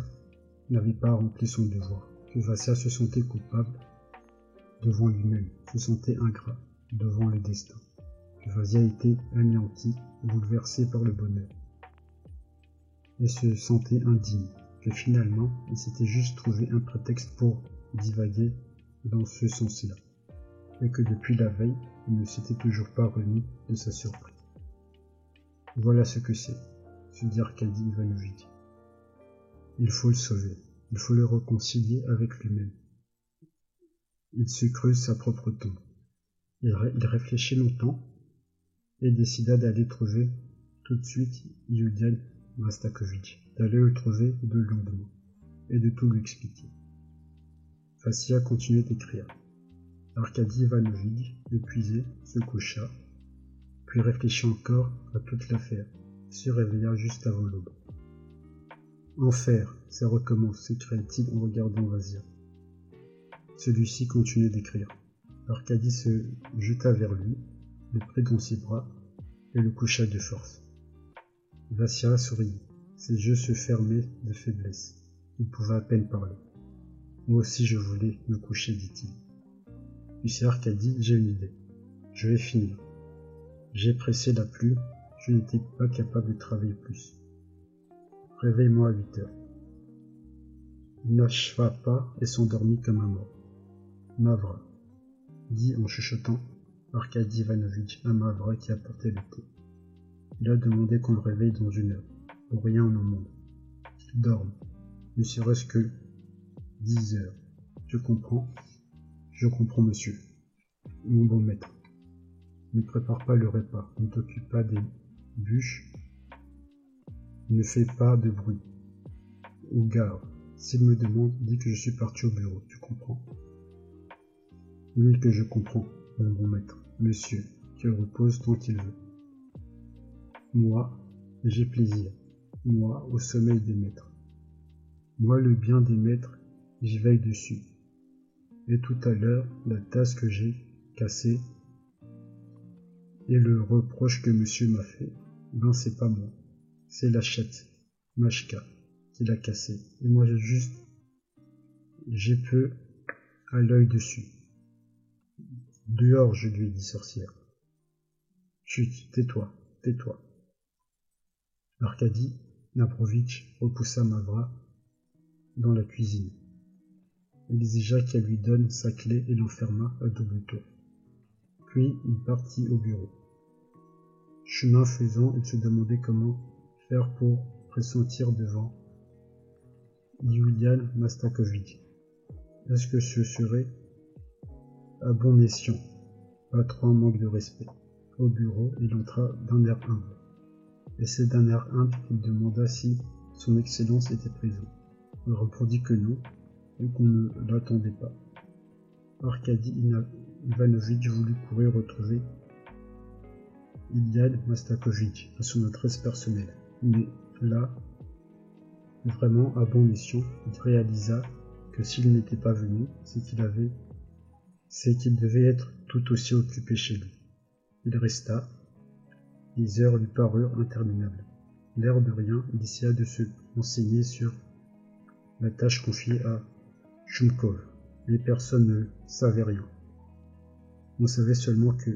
n'avait pas rempli son devoir que Vassia se sentait coupable devant lui-même, se sentait ingrat devant le destin, que Vassia était anéanti, bouleversé par le bonheur, et se sentait indigne, que finalement il s'était juste trouvé un prétexte pour divaguer dans ce sens-là, et que depuis la veille, il ne s'était toujours pas remis de sa surprise. Voilà ce que c'est, se dit Arkady Ivanovitch. Il faut le sauver. Il faut le réconcilier avec lui-même. Il se creuse sa propre tombe. Il, réfléchit longtemps et décida d'aller trouver tout de suite Yudian Mastakovich, d'aller le trouver de lendemain et de tout lui expliquer. Fassia continuait d'écrire. Arkady Ivanovitch, épuisé, se coucha, puis réfléchit encore à toute l'affaire, se réveilla juste avant l'aube. Enfer, ça recommence, s'écria-t-il en regardant Vasia. Celui-ci continuait d'écrire. Arcadie se jeta vers lui, le prit dans ses bras et le coucha de force. Vassia sourit. Ses yeux se fermaient de faiblesse. Il pouvait à peine parler. Moi aussi je voulais me coucher, dit-il. Tu sais, Arcadie, j'ai une idée. Je vais finir. J'ai pressé la plume, je n'étais pas capable de travailler plus. Réveille-moi à huit heures. Il n'acheva pas et s'endormit comme un mort. Mavra, dit en chuchotant Arkady Ivanovitch à Mavra qui apportait le thé. Il a demandé qu'on le réveille dans une heure, rien au monde. Qu'il dorme, ne serait-ce que dix heures. Tu comprends Je comprends, monsieur. Mon bon maître. Ne prépare pas le repas, ne t'occupe pas des bûches, ne fais pas de bruit. Ou gare, s'il me demande, dis que je suis parti au bureau, tu comprends? Oui, que je comprends, mon bon maître. Monsieur, qu'il repose tant il veut. Moi, j'ai plaisir. Moi, au sommeil des maîtres. Moi, le bien des maîtres, j'y veille dessus. Et tout à l'heure, la tasse que j'ai cassée et le reproche que monsieur m'a fait, ben c'est pas moi. C'est la chatte, Machka, qui l'a cassé. Et moi j'ai juste, j'ai peu à l'œil dessus. Dehors, je lui ai dit sorcière. Chut, tais-toi, tais-toi. Arkady Nabrovitch repoussa Mavra dans la cuisine. Il exigea qu'elle lui donne sa clé et l'enferma à double tour. Puis il partit au bureau. Chemin faisant, il se demandait comment faire pour pressentir devant Yulian Mastakovich. Est-ce que ce serait à bon escient? Pas trop un manque de respect. Au bureau, il entra d'un air humble. Et c'est d'un air humble qu'il demanda si son Excellence était présent. Il répondit que non, et qu'on ne l'attendait pas. Arkady Ivanovitch voulut courir retrouver Iliad Mastakovitch à son adresse personnelle. Mais là, vraiment à bon escient, il réalisa que s'il n'était pas venu, c'est qu'il avait, c'est qu'il devait être tout aussi occupé chez lui. Il resta. Les heures lui parurent interminables. L'air de rien, il essaya de se renseigner sur la tâche confiée à Shumkov. Les personnes ne savaient rien. On savait seulement que,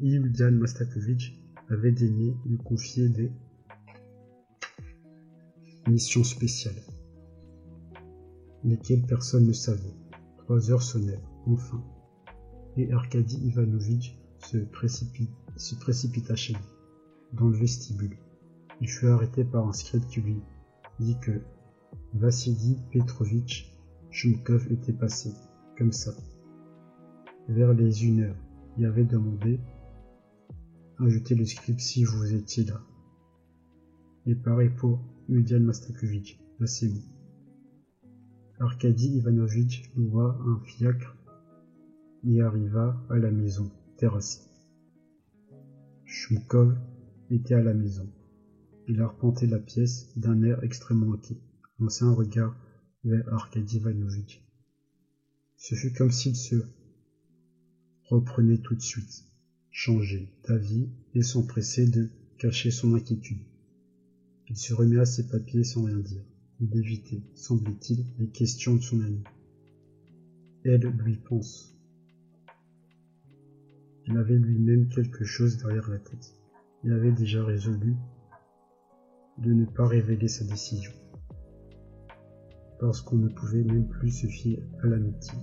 Yulian Mastakovich avait daigné lui confier des missions spéciales, lesquelles personne ne savait. Trois heures sonnèrent, enfin, et Arkady Ivanovitch se, précipita chez lui, dans le vestibule. Il fut arrêté par un scribe qui lui dit que Vassili Petrovitch Shumkov était passé, comme ça, vers les une heure. Il avait demandé Ajoutez le script si vous étiez là. Et pareil pour Yulian Mastakovich, là c'est bon. Arkady Ivanovitch loua un fiacre et arriva à la maison, Shumkov était à la maison. Il arpentait la pièce d'un air extrêmement inquiet, lança un regard vers Arkady Ivanovitch. Ce fut comme s'il se reprenait tout de suite, changeait d'avis et s'empressait de cacher son inquiétude. Il se remet à ses papiers sans rien dire. Il évitait, semblait-il, les questions de son ami. Elle lui pense. Il avait lui-même quelque chose derrière la tête. Il avait déjà résolu de ne pas révéler sa décision. Parce qu'on ne pouvait même plus se fier à l'amitié.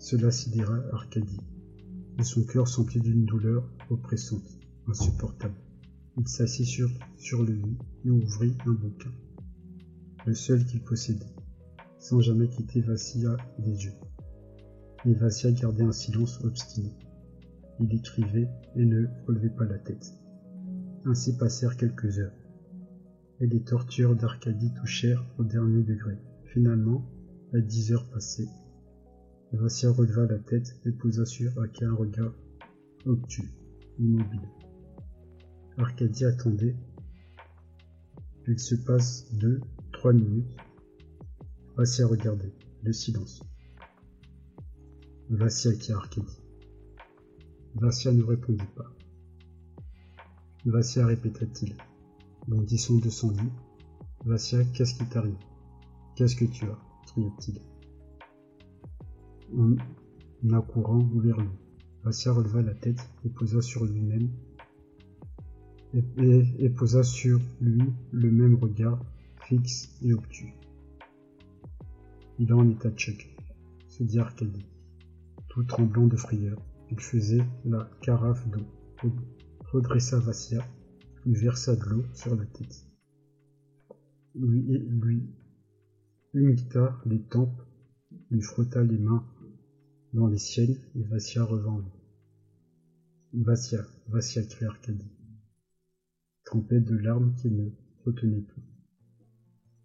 Cela sidéra Arcadie et son cœur s'emplit d'une douleur oppressante, insupportable. Il s'assit sur, sur le lit et ouvrit un bouquin, le seul qu'il possédait, sans jamais quitter Vassia des yeux. Mais Vassia gardait un silence obstiné. Il écrivait et ne relevait pas la tête. Ainsi passèrent quelques heures, et les tortures d'Arcadie touchèrent au dernier degré. Finalement, à dix heures passées, Vassia releva la tête et posa sur Aka un regard obtus, immobile. Arcadie attendait. Il se passe deux, trois minutes. Vassia regardait. Le silence. Vassia qui Arcadie. Vassia ne répondit pas. Vassia répéta-t-il, bondissant de son lit. Vassia, qu'est-ce qui t'arrive? Qu'est-ce que tu as? cria-t-il en accourant vers lui. Vassia releva la tête et posa sur lui-même et, posa sur lui le même regard fixe et obtus. Il est en état de choc, se dit Arcadie, tout tremblant de frayeur. Il faisait la carafe d'eau, redressa Vassia, lui versa de l'eau sur la tête, lui, lui humecta les tempes lui frotta les mains dans les siennes et Vassia revint lui. Vassia, Vassia, cria Arcadie, trempé de larmes qu'il ne retenait plus.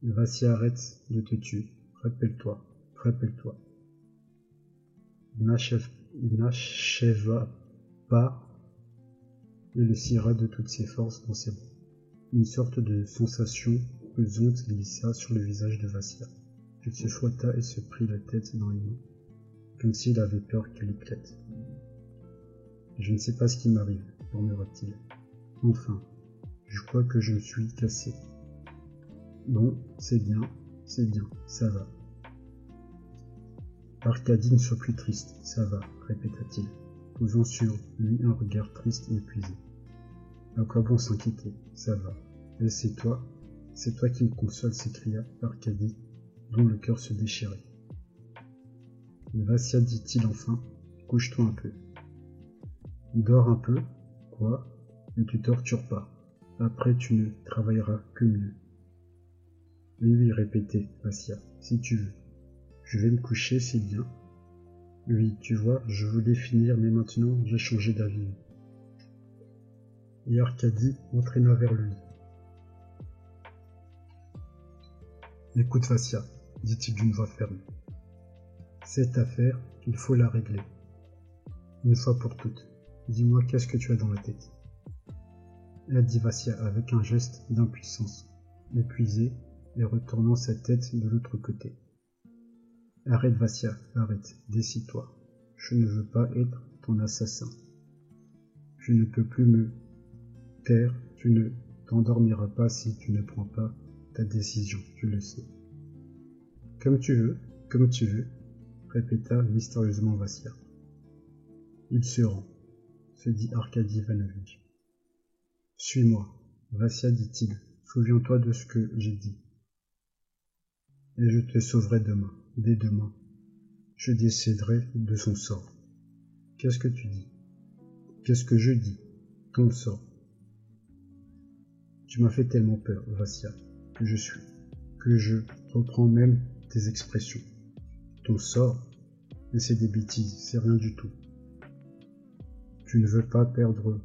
Vassia, arrête de te tuer. Rappelle-toi, rappelle-toi. Il n'acheva pas et le serra de toutes ses forces dans ses bras. Une sorte de sensation pesante glissa sur le visage de Vassia. Il se frotta et se prit la tête dans les mains, comme s'il avait peur qu'elle éclate. Je ne sais pas ce qui m'arrive, murmura-t-il. Enfin, je crois que je me suis cassé. Bon, c'est bien, c'est bien, ça va. Arcadie ne soit plus triste, ça va, répéta-t-il, posant sur lui un regard triste et épuisé. À quoi bon s'inquiéter, ça va. Et c'est toi, c'est toi qui me console, s'écria Arcadie, dont le cœur se déchirait. Vassia, dit-il enfin, couche-toi un peu. Dors un peu, quoi, ne te torture pas. Après, tu ne travailleras que mieux. Oui, oui, répétait Vassia, si tu veux. Je vais me coucher, c'est bien. Oui, tu vois, je voulais finir, mais maintenant j'ai changé d'avis. Et Arcadie entraîna vers lui. Écoute, Vassia, dit-il d'une voix ferme. Cette affaire, il faut la régler. Une fois pour toutes. Dis-moi qu'est-ce que tu as dans la tête? Elle dit Vassia avec un geste d'impuissance, épuisé et retournant sa tête de l'autre côté. Arrête, Vassia, arrête, décide-toi. Je ne veux pas être ton assassin. Je ne peux plus me taire, tu ne t'endormiras pas si tu ne prends pas ta décision, tu le sais. Comme tu veux, comme tu veux, répéta mystérieusement Vassia. Il se rend, se dit Arkady Ivanovitch. Suis-moi, Vassia, dit-il. Souviens-toi de ce que j'ai dit. Et je te sauverai demain dès demain. Je déciderai de son sort. Qu'est-ce que tu dis? Qu'est-ce que je dis? Ton sort. Tu m'as fait tellement peur, Vassia, que je suis, que je reprends même tes expressions. Ton sort? Mais c'est des bêtises, c'est rien du tout. Tu ne veux pas perdre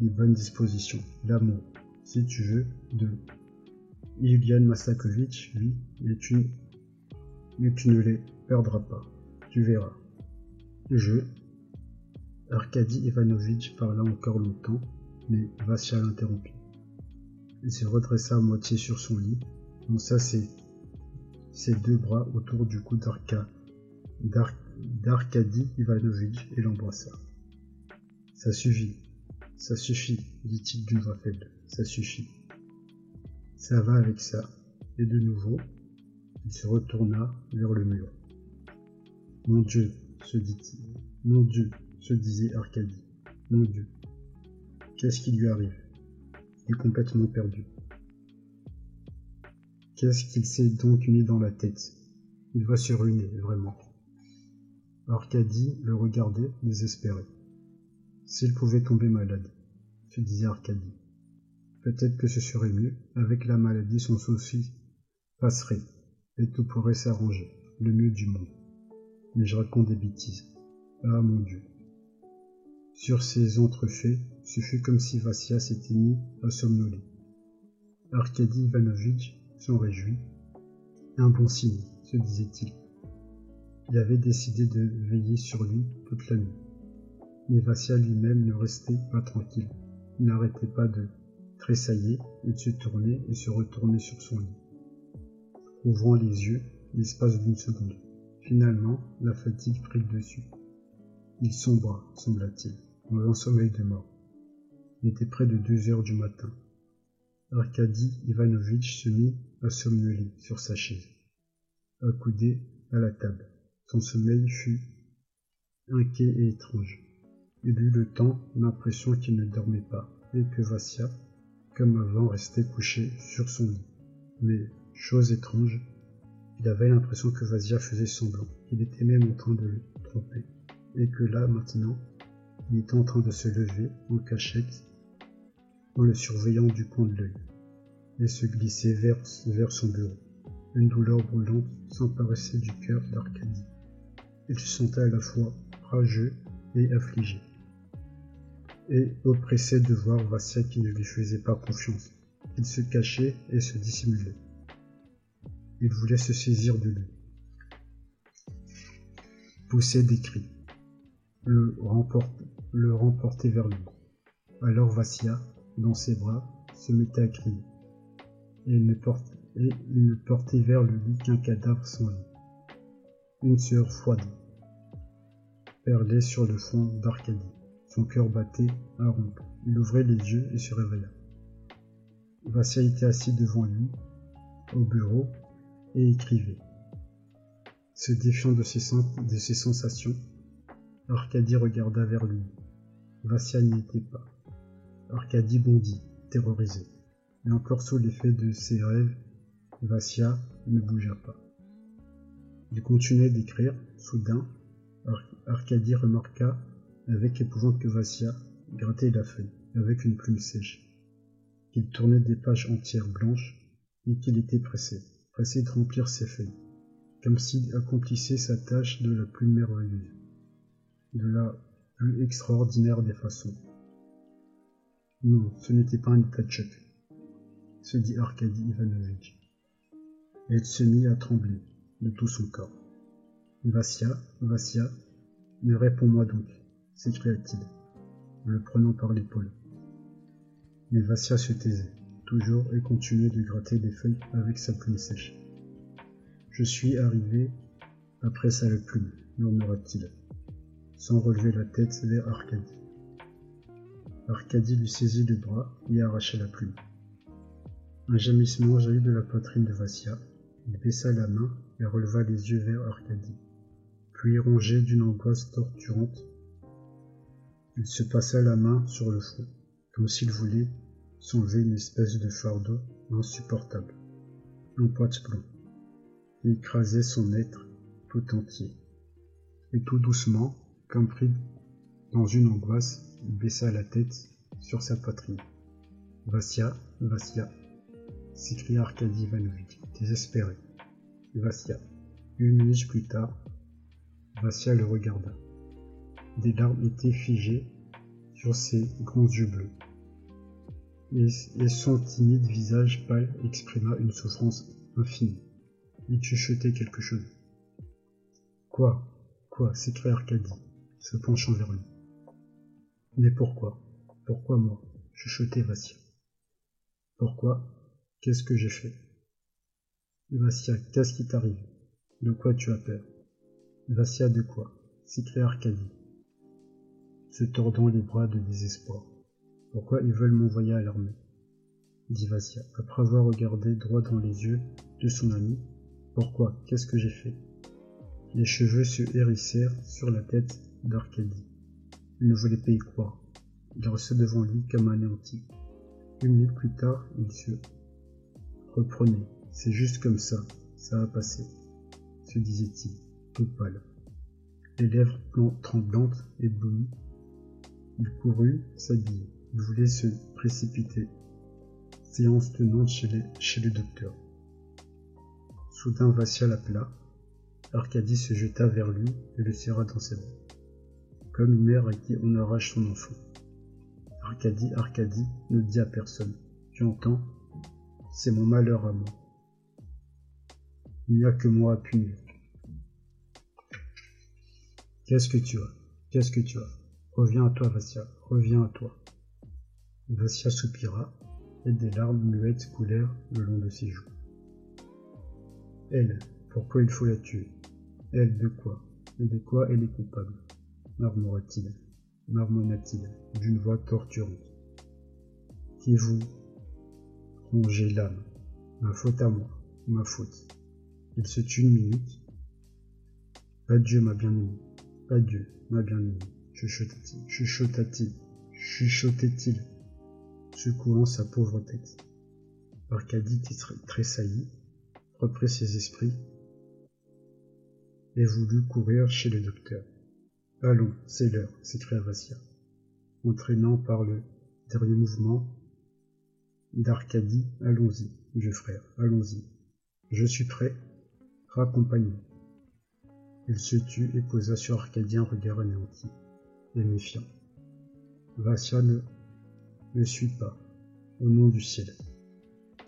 les bonnes dispositions, l'amour, si tu veux, de Yulian Masakovitch, oui, mais tu mais tu ne les perdras pas. Tu verras. Je. Arkady Ivanovitch parla encore longtemps, mais Vassia l'interrompit. Il se redressa à moitié sur son lit, lança ses, ses deux bras autour du cou d'Arkady Ivanovitch et l'embrassa. Ça suffit, ça suffit, dit-il d'une voix faible, ça suffit. Ça va avec ça. Et de nouveau, il se retourna vers le mur. Mon Dieu, se dit-il. Mon Dieu, se disait Arcadie. Mon Dieu. Qu'est-ce qui lui arrive? Il est complètement perdu. Qu'est-ce qu'il s'est donc mis dans la tête? Il va se ruiner, vraiment. Arcadie le regardait désespéré. S'il pouvait tomber malade, se disait Arcadie. Peut-être que ce serait mieux, avec la maladie son souci passerait, et tout pourrait s'arranger, le mieux du monde. Mais je raconte des bêtises. Ah mon Dieu. Sur ces entrefaits, ce fut comme si Vassia s'était mis à somnoler. Arkady Ivanovitch s'en réjouit. Un bon signe, se disait-il. Il avait décidé de veiller sur lui toute la nuit. Mais Vassia lui-même ne restait pas tranquille. Il n'arrêtait pas de tressailler et de se tourner et se retourner sur son lit ouvrant les yeux l'espace d'une seconde. Finalement, la fatigue prit le dessus. Il sombra, sembla-t-il, dans un sommeil de mort. Il était près de deux heures du matin. Arkady Ivanovitch se mit à somnoler sur sa chaise, accoudé à la table. Son sommeil fut inquiet et étrange. Il eut le temps l'impression qu'il ne dormait pas et que Vassia, comme avant, restait couché sur son lit. Mais Chose étrange, il avait l'impression que Vasia faisait semblant, qu'il était même en train de le tromper, et que là, maintenant, il était en train de se lever en cachette, en le surveillant du coin de l'œil, et se glisser vers, son bureau. Une douleur brûlante s'emparait du cœur d'Arcadie. Il se sentait à la fois rageux et affligé, et oppressé de voir Vassia qui ne lui faisait pas confiance. Il se cachait et se dissimulait. Il voulait se saisir de lui. Poussait des cris. Le, le remporter vers lui. Alors Vassia, dans ses bras, se mettait à crier. Et il ne, et il ne portait vers le lit qu'un cadavre sans vie. Une sueur froide perlait sur le front d'Arcadie. Son cœur battait à rompre. Il ouvrait les yeux et se réveilla. Vassia était assis devant lui, au bureau, et écrivait. Se défiant de ses, sensations, Arcadie regarda vers lui. Vassia n'y était pas. Arcadie bondit, terrorisé. Et encore sous l'effet de ses rêves, Vassia ne bougea pas. Il continuait d'écrire. Soudain, Arcadie remarqua avec épouvante que Vassia grattait la feuille avec une plume sèche, qu'il tournait des pages entières blanches et qu'il était pressé, pressé de remplir ses feuilles, comme s'il accomplissait sa tâche de la plus merveilleuse, de la plus extraordinaire des façons. Non, ce n'était pas un état se dit Arkady Ivanovitch. Et il se mit à trembler de tout son corps. Vassia, Vassia, mais réponds-moi donc, s'écria-t-il, le prenant par l'épaule. Mais Vassia se taisait, et continuait de gratter des feuilles avec sa plume sèche. Je suis arrivé après sa plume, murmura-t-il, sans relever la tête vers Arcadie. Arcadie lui saisit le bras et arracha la plume. Un gémissement jaillit de la poitrine de Vassia. Il baissa la main et releva les yeux vers Arcadie puis rongé d'une angoisse torturante, il se passa la main sur le front, comme s'il voulait s'enlever une espèce de fardeau insupportable, un poids de plomb, qui écrasait son être tout entier. Et tout doucement, comme pris dans une angoisse, il baissa la tête sur sa poitrine. Vassia, Vassia, s'écria Arkady Ivanovitch, désespéré. Vassia. Une minute plus tard, Vassia le regarda. Des larmes étaient figées sur ses grands yeux bleus. Et, son timide visage pâle exprima une souffrance infinie. Il chuchotait quelque chose? Quoi? Quoi? S'écria Arcadie, se penchant vers lui. Mais pourquoi? Pourquoi moi? Chuchotait Vassia. Pourquoi? Qu'est-ce que j'ai fait? Vassia, qu'est-ce qui t'arrive? De quoi tu as peur? Vassia de quoi? S'écria Arcadie, se tordant les bras de désespoir. Pourquoi ils veulent m'envoyer à l'armée? dit Vassia, après avoir regardé droit dans les yeux de son ami. Pourquoi? Qu'est-ce que j'ai fait? Les cheveux se hérissèrent sur la tête d'Arcadie. Il ne voulait pas y croire. Il restait devant lui comme anéanti. Une minute plus tard, il se reprenait. C'est juste comme ça, ça va passer, se disait-il tout pâle, les lèvres tremblantes, éblouies. Il courut s'habiller. Voulait se précipiter. Séance tenante chez, chez le docteur. Soudain Vassia l'appela. Arcadie se jeta vers lui et le serra dans ses bras, comme une mère à qui on arrache son enfant. Arcadie, Arcadie, ne dit à personne. Tu entends? C'est mon malheur à moi. Il n'y a que moi à punir. Qu'est-ce que tu as? Qu'est-ce que tu as? Reviens à toi, Vassia, reviens à toi. Vassia soupira, et des larmes muettes coulèrent le long de ses joues. Elle, pourquoi il faut la tuer? Elle, de quoi? Et de quoi elle est coupable? Marmonna-t-il, marmonna-t-il, d'une voix torturante? Qui vous rongez l'âme Ma faute à moi, ma faute. Il se tut une minute. Adieu, ma bien-aimée. Adieu, ma bien-aimée, chuchota-t-il, chuchota-t-il, chuchotait-il, secouant sa pauvre tête. Arcadie tressaillit, reprit ses esprits et voulut courir chez le docteur. Allons, c'est l'heure, s'écria Vassia, entraînant par le dernier mouvement d'Arcadie. Allons-y, vieux frère, allons-y. Je suis prêt, raccompagne Il se tut et posa sur Arcadie un regard anéanti et méfiant. Vassia ne me suis pas, au nom du ciel.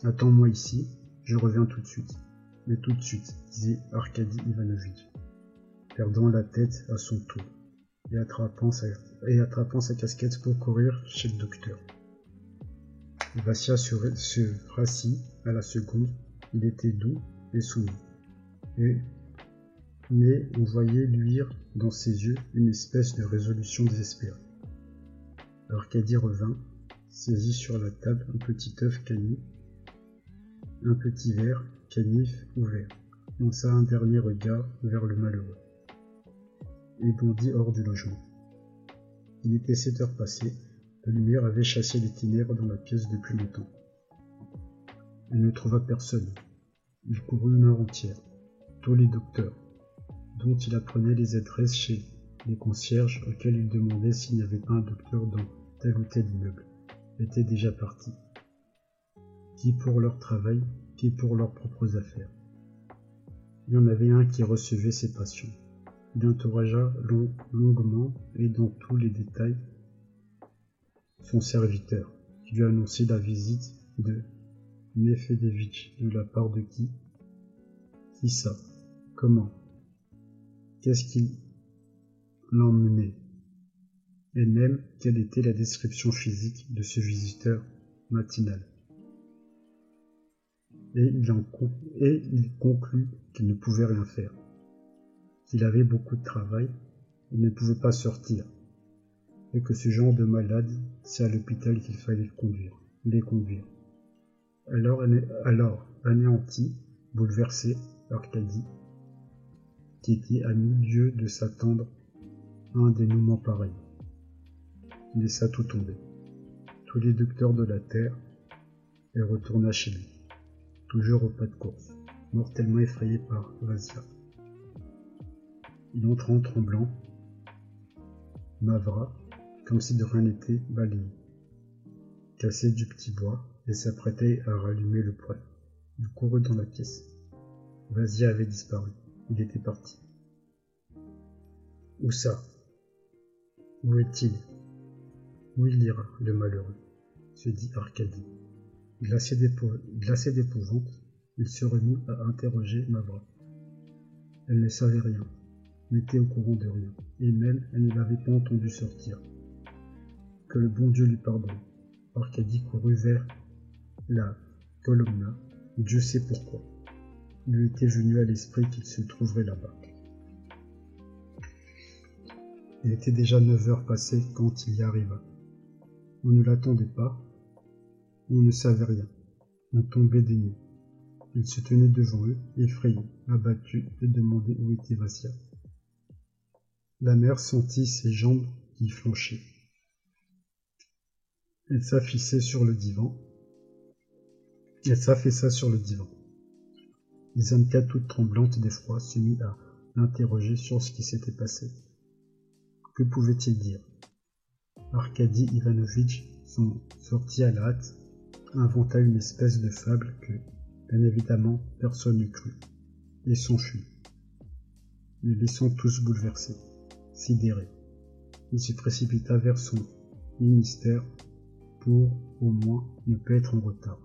Attends-moi ici, je reviens tout de suite. Mais tout de suite, disait Arkady Ivanovitch, perdant la tête à son tour et attrapant sa, casquette pour courir chez le docteur. Vassia se, rassit à la seconde. Il était doux et soumis. Mais on voyait luire dans ses yeux une espèce de résolution désespérée. Arkady revint, saisit sur la table un petit œuf cani, un petit verre canif ouvert, lança un dernier regard vers le malheureux, et bondit hors du logement. Il était sept heures passées, la lumière avait chassé les ténèbres dans la pièce depuis longtemps. Il ne trouva personne. Il courut une heure entière. Tous les docteurs, dont il apprenait les adresses chez les concierges auxquels il demandait s'il n'y avait pas un docteur dans tel ou tel immeuble, étaient déjà partis. Qui pour leur travail, qui pour leurs propres affaires. Il y en avait un qui recevait ses patients. Il interrogea longuement et dans tous les détails son serviteur, qui lui annonçait la visite de Nefedevitch de la part de qui? Qui ça? Comment? Qu'est-ce qu'il l'emmenait? Et même quelle était la description physique de ce visiteur matinal? Et il, conclut qu'il ne pouvait rien faire, qu'il avait beaucoup de travail, il ne pouvait pas sortir, et que ce genre de malade, c'est à l'hôpital qu'il fallait le conduire, les conduire. Alors, alors anéanti, bouleversé, Arcadie, qui était à milieu de s'attendre à un dénouement pareil, laissa tout tomber, tous les docteurs de la Terre, et retourna chez lui toujours au pas de course, mortellement effrayé par Vasia. Il entra en tremblant, Mavra, comme si de rien n'était, balayé, cassait du petit bois et s'apprêtait à rallumer le poêle. Il courut dans la pièce. Vasia avait disparu. Il était parti. Où ça? Où est-il? Où il ira, le malheureux se dit Arcadie. Glacé d'épouvante, il se remit à interroger Mavra. Elle ne savait rien, n'était au courant de rien, et même elle ne l'avait pas entendu sortir. Que le bon Dieu lui pardonne. Arcadie courut vers la colonna, Dieu sait pourquoi. Il lui était venu à l'esprit qu'il se trouverait là-bas. Il était déjà neuf heures passées quand il y arriva. On ne l'attendait pas, on ne savait rien. On tombait des nues. Il se tenait devant eux, effrayé, abattu, et demandait où était Vassia. La mère sentit ses jambes qui flanchaient. Elle s'affichait sur le divan. Elle s'affaissa sur le divan. Izanka, toute tremblante d'effroi, se mit à l'interroger sur ce qui s'était passé. Que pouvait-il dire? Arkady Ivanovitch sortit à la hâte inventa une espèce de fable que, bien évidemment, personne n'eût cru, et s'enfuit, les laissant tous bouleversés, sidérés. Il se précipita vers son ministère pour, au moins, ne pas être en retard,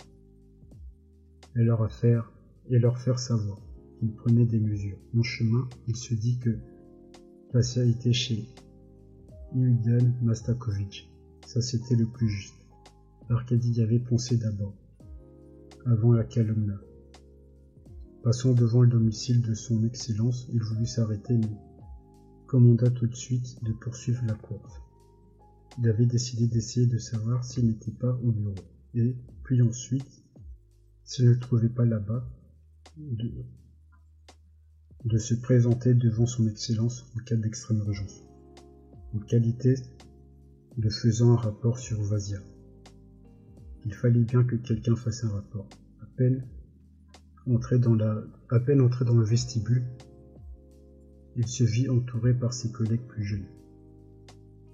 et leur faire, et leur faire savoir qu'il prenait des mesures. En chemin, il se dit que Vassia était chez Iudan Mastakovitch. Ça, c'était le plus juste. Arkady y avait pensé d'abord, avant la calomnie. Passant devant le domicile de son Excellence, il voulut s'arrêter, mais commanda tout de suite de poursuivre la course. Il avait décidé d'essayer de savoir s'il n'était pas au bureau, et puis ensuite, s'il ne le trouvait pas là-bas, de, de se présenter devant son Excellence en cas d'extrême urgence, en qualité de faisant un rapport sur Vasia. Il fallait bien que quelqu'un fasse un rapport. À peine entré dans, la... à peine entré dans le vestibule, il se vit entouré par ses collègues plus jeunes,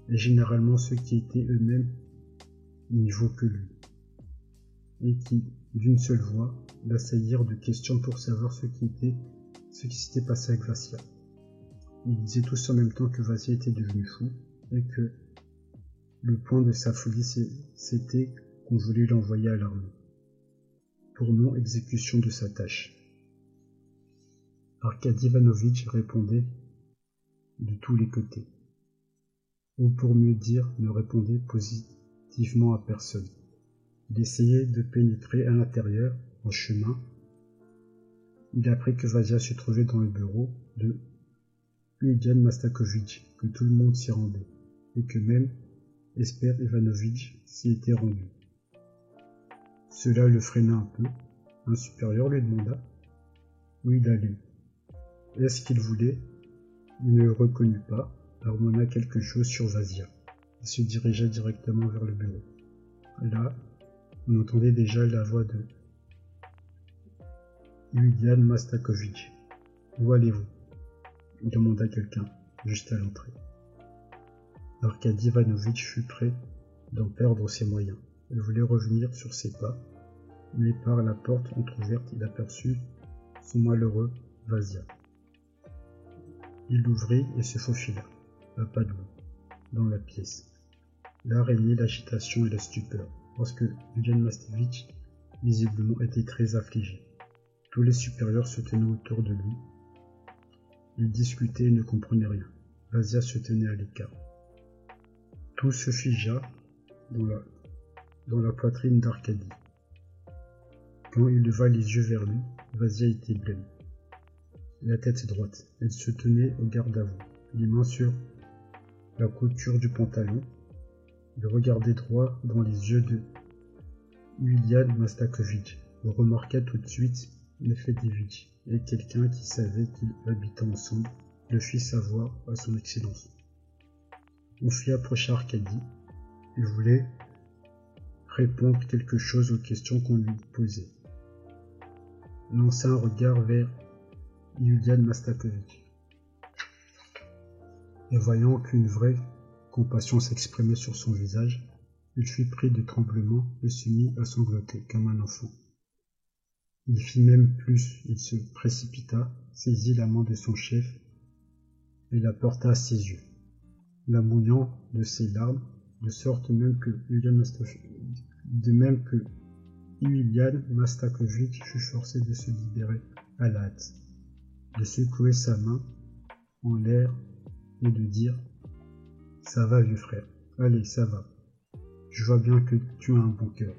et généralement ceux qui étaient eux-mêmes niveau que lui, et qui, d'une seule voix, l'assaillirent de questions pour savoir ce qui était, ce qui s'était passé avec Vassia. Ils disaient tous en même temps que Vasia était devenu fou et que le point de sa folie c'était qu'on voulait l'envoyer à l'armée pour non-exécution de sa tâche. Arkady Ivanovitch répondait de tous les côtés, ou pour mieux dire, ne répondait positivement à personne. Il essayait de pénétrer à l'intérieur, en chemin. Il apprit que Vasia se trouvait dans le bureau de Yulian Mastakovitch, que tout le monde s'y rendait, et que même Esper Ivanovitch s'y était rendu. Cela le freina un peu. Un supérieur lui demanda où il allait. Est-ce qu'il voulait? Il ne le reconnut pas, harmona quelque chose sur Vasia et se dirigea directement vers le bureau. Là, on entendait déjà la voix de Yulian Mastakovitch. Où allez-vous? Demanda quelqu'un, juste à l'entrée. Arkady Ivanovitch fut prêt d'en perdre ses moyens. Il voulait revenir sur ses pas, mais par la porte entr'ouverte, il aperçut son malheureux Vasia. Il l'ouvrit et se faufila, à pas de loup, dans la pièce. Là régnait l'agitation et la stupeur, parce que Yulian Mastevitch, visiblement, était très affligé. Tous les supérieurs se tenaient autour de lui. Ils discutaient et ne comprenaient rien. Vasia se tenait à l'écart. Tout se figea dans la poitrine d'Arcadie. Quand il leva les yeux vers lui, Vasia était blême. La tête droite, elle se tenait au garde à vous, les mains sur la couture du pantalon. Il regardait droit dans les yeux de Yulian Mastakovitch. On remarqua tout de suite l'effet d'Evitch, et quelqu'un qui savait qu'ils habitaient ensemble le fit savoir à son excellence. On fit approcher Arcadie. Il voulait répondre quelque chose aux questions qu'on lui posait. Lança un regard vers Yulian Mastakovitch. Et voyant qu'une vraie compassion s'exprimait sur son visage, il fut pris de tremblement et se mit à sangloter comme un enfant. Il fit même plus, il se précipita, saisit la main de son chef et la porta à ses yeux, la mouillant de ses larmes de sorte même que de même que Mastakovitch fut forcé de se libérer à la hâte, de secouer sa main en l'air et de dire Ça va, vieux frère, allez, ça va. Je vois bien que tu as un bon cœur.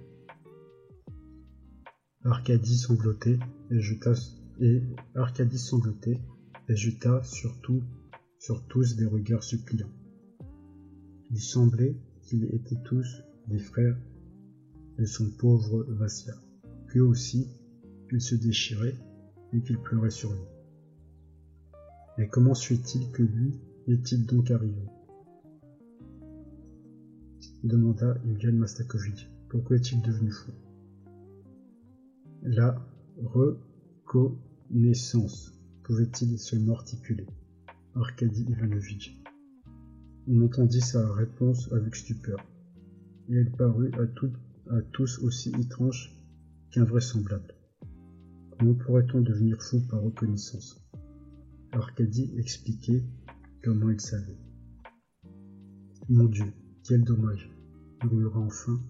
Arcadie sanglotait et jeta et Arcadie surtout sur tous des regards suppliants. Il semblait qu'ils étaient tous des frères de son pauvre Vassia, que aussi il se déchirait et qu'il pleurait sur lui. Mais comment suit-il que lui est-il donc arrivé? demanda Yulian Mastakovitch. Pourquoi est-il devenu fou? La reconnaissance pouvait-il se morticuler Arkady Ivanovitch on entendit sa réponse avec stupeur, et elle parut à, tous aussi étrange qu'invraisemblable. Comment pourrait-on devenir fou par reconnaissance? Arcadie expliquait comment il savait. Mon Dieu, quel dommage murmura enfin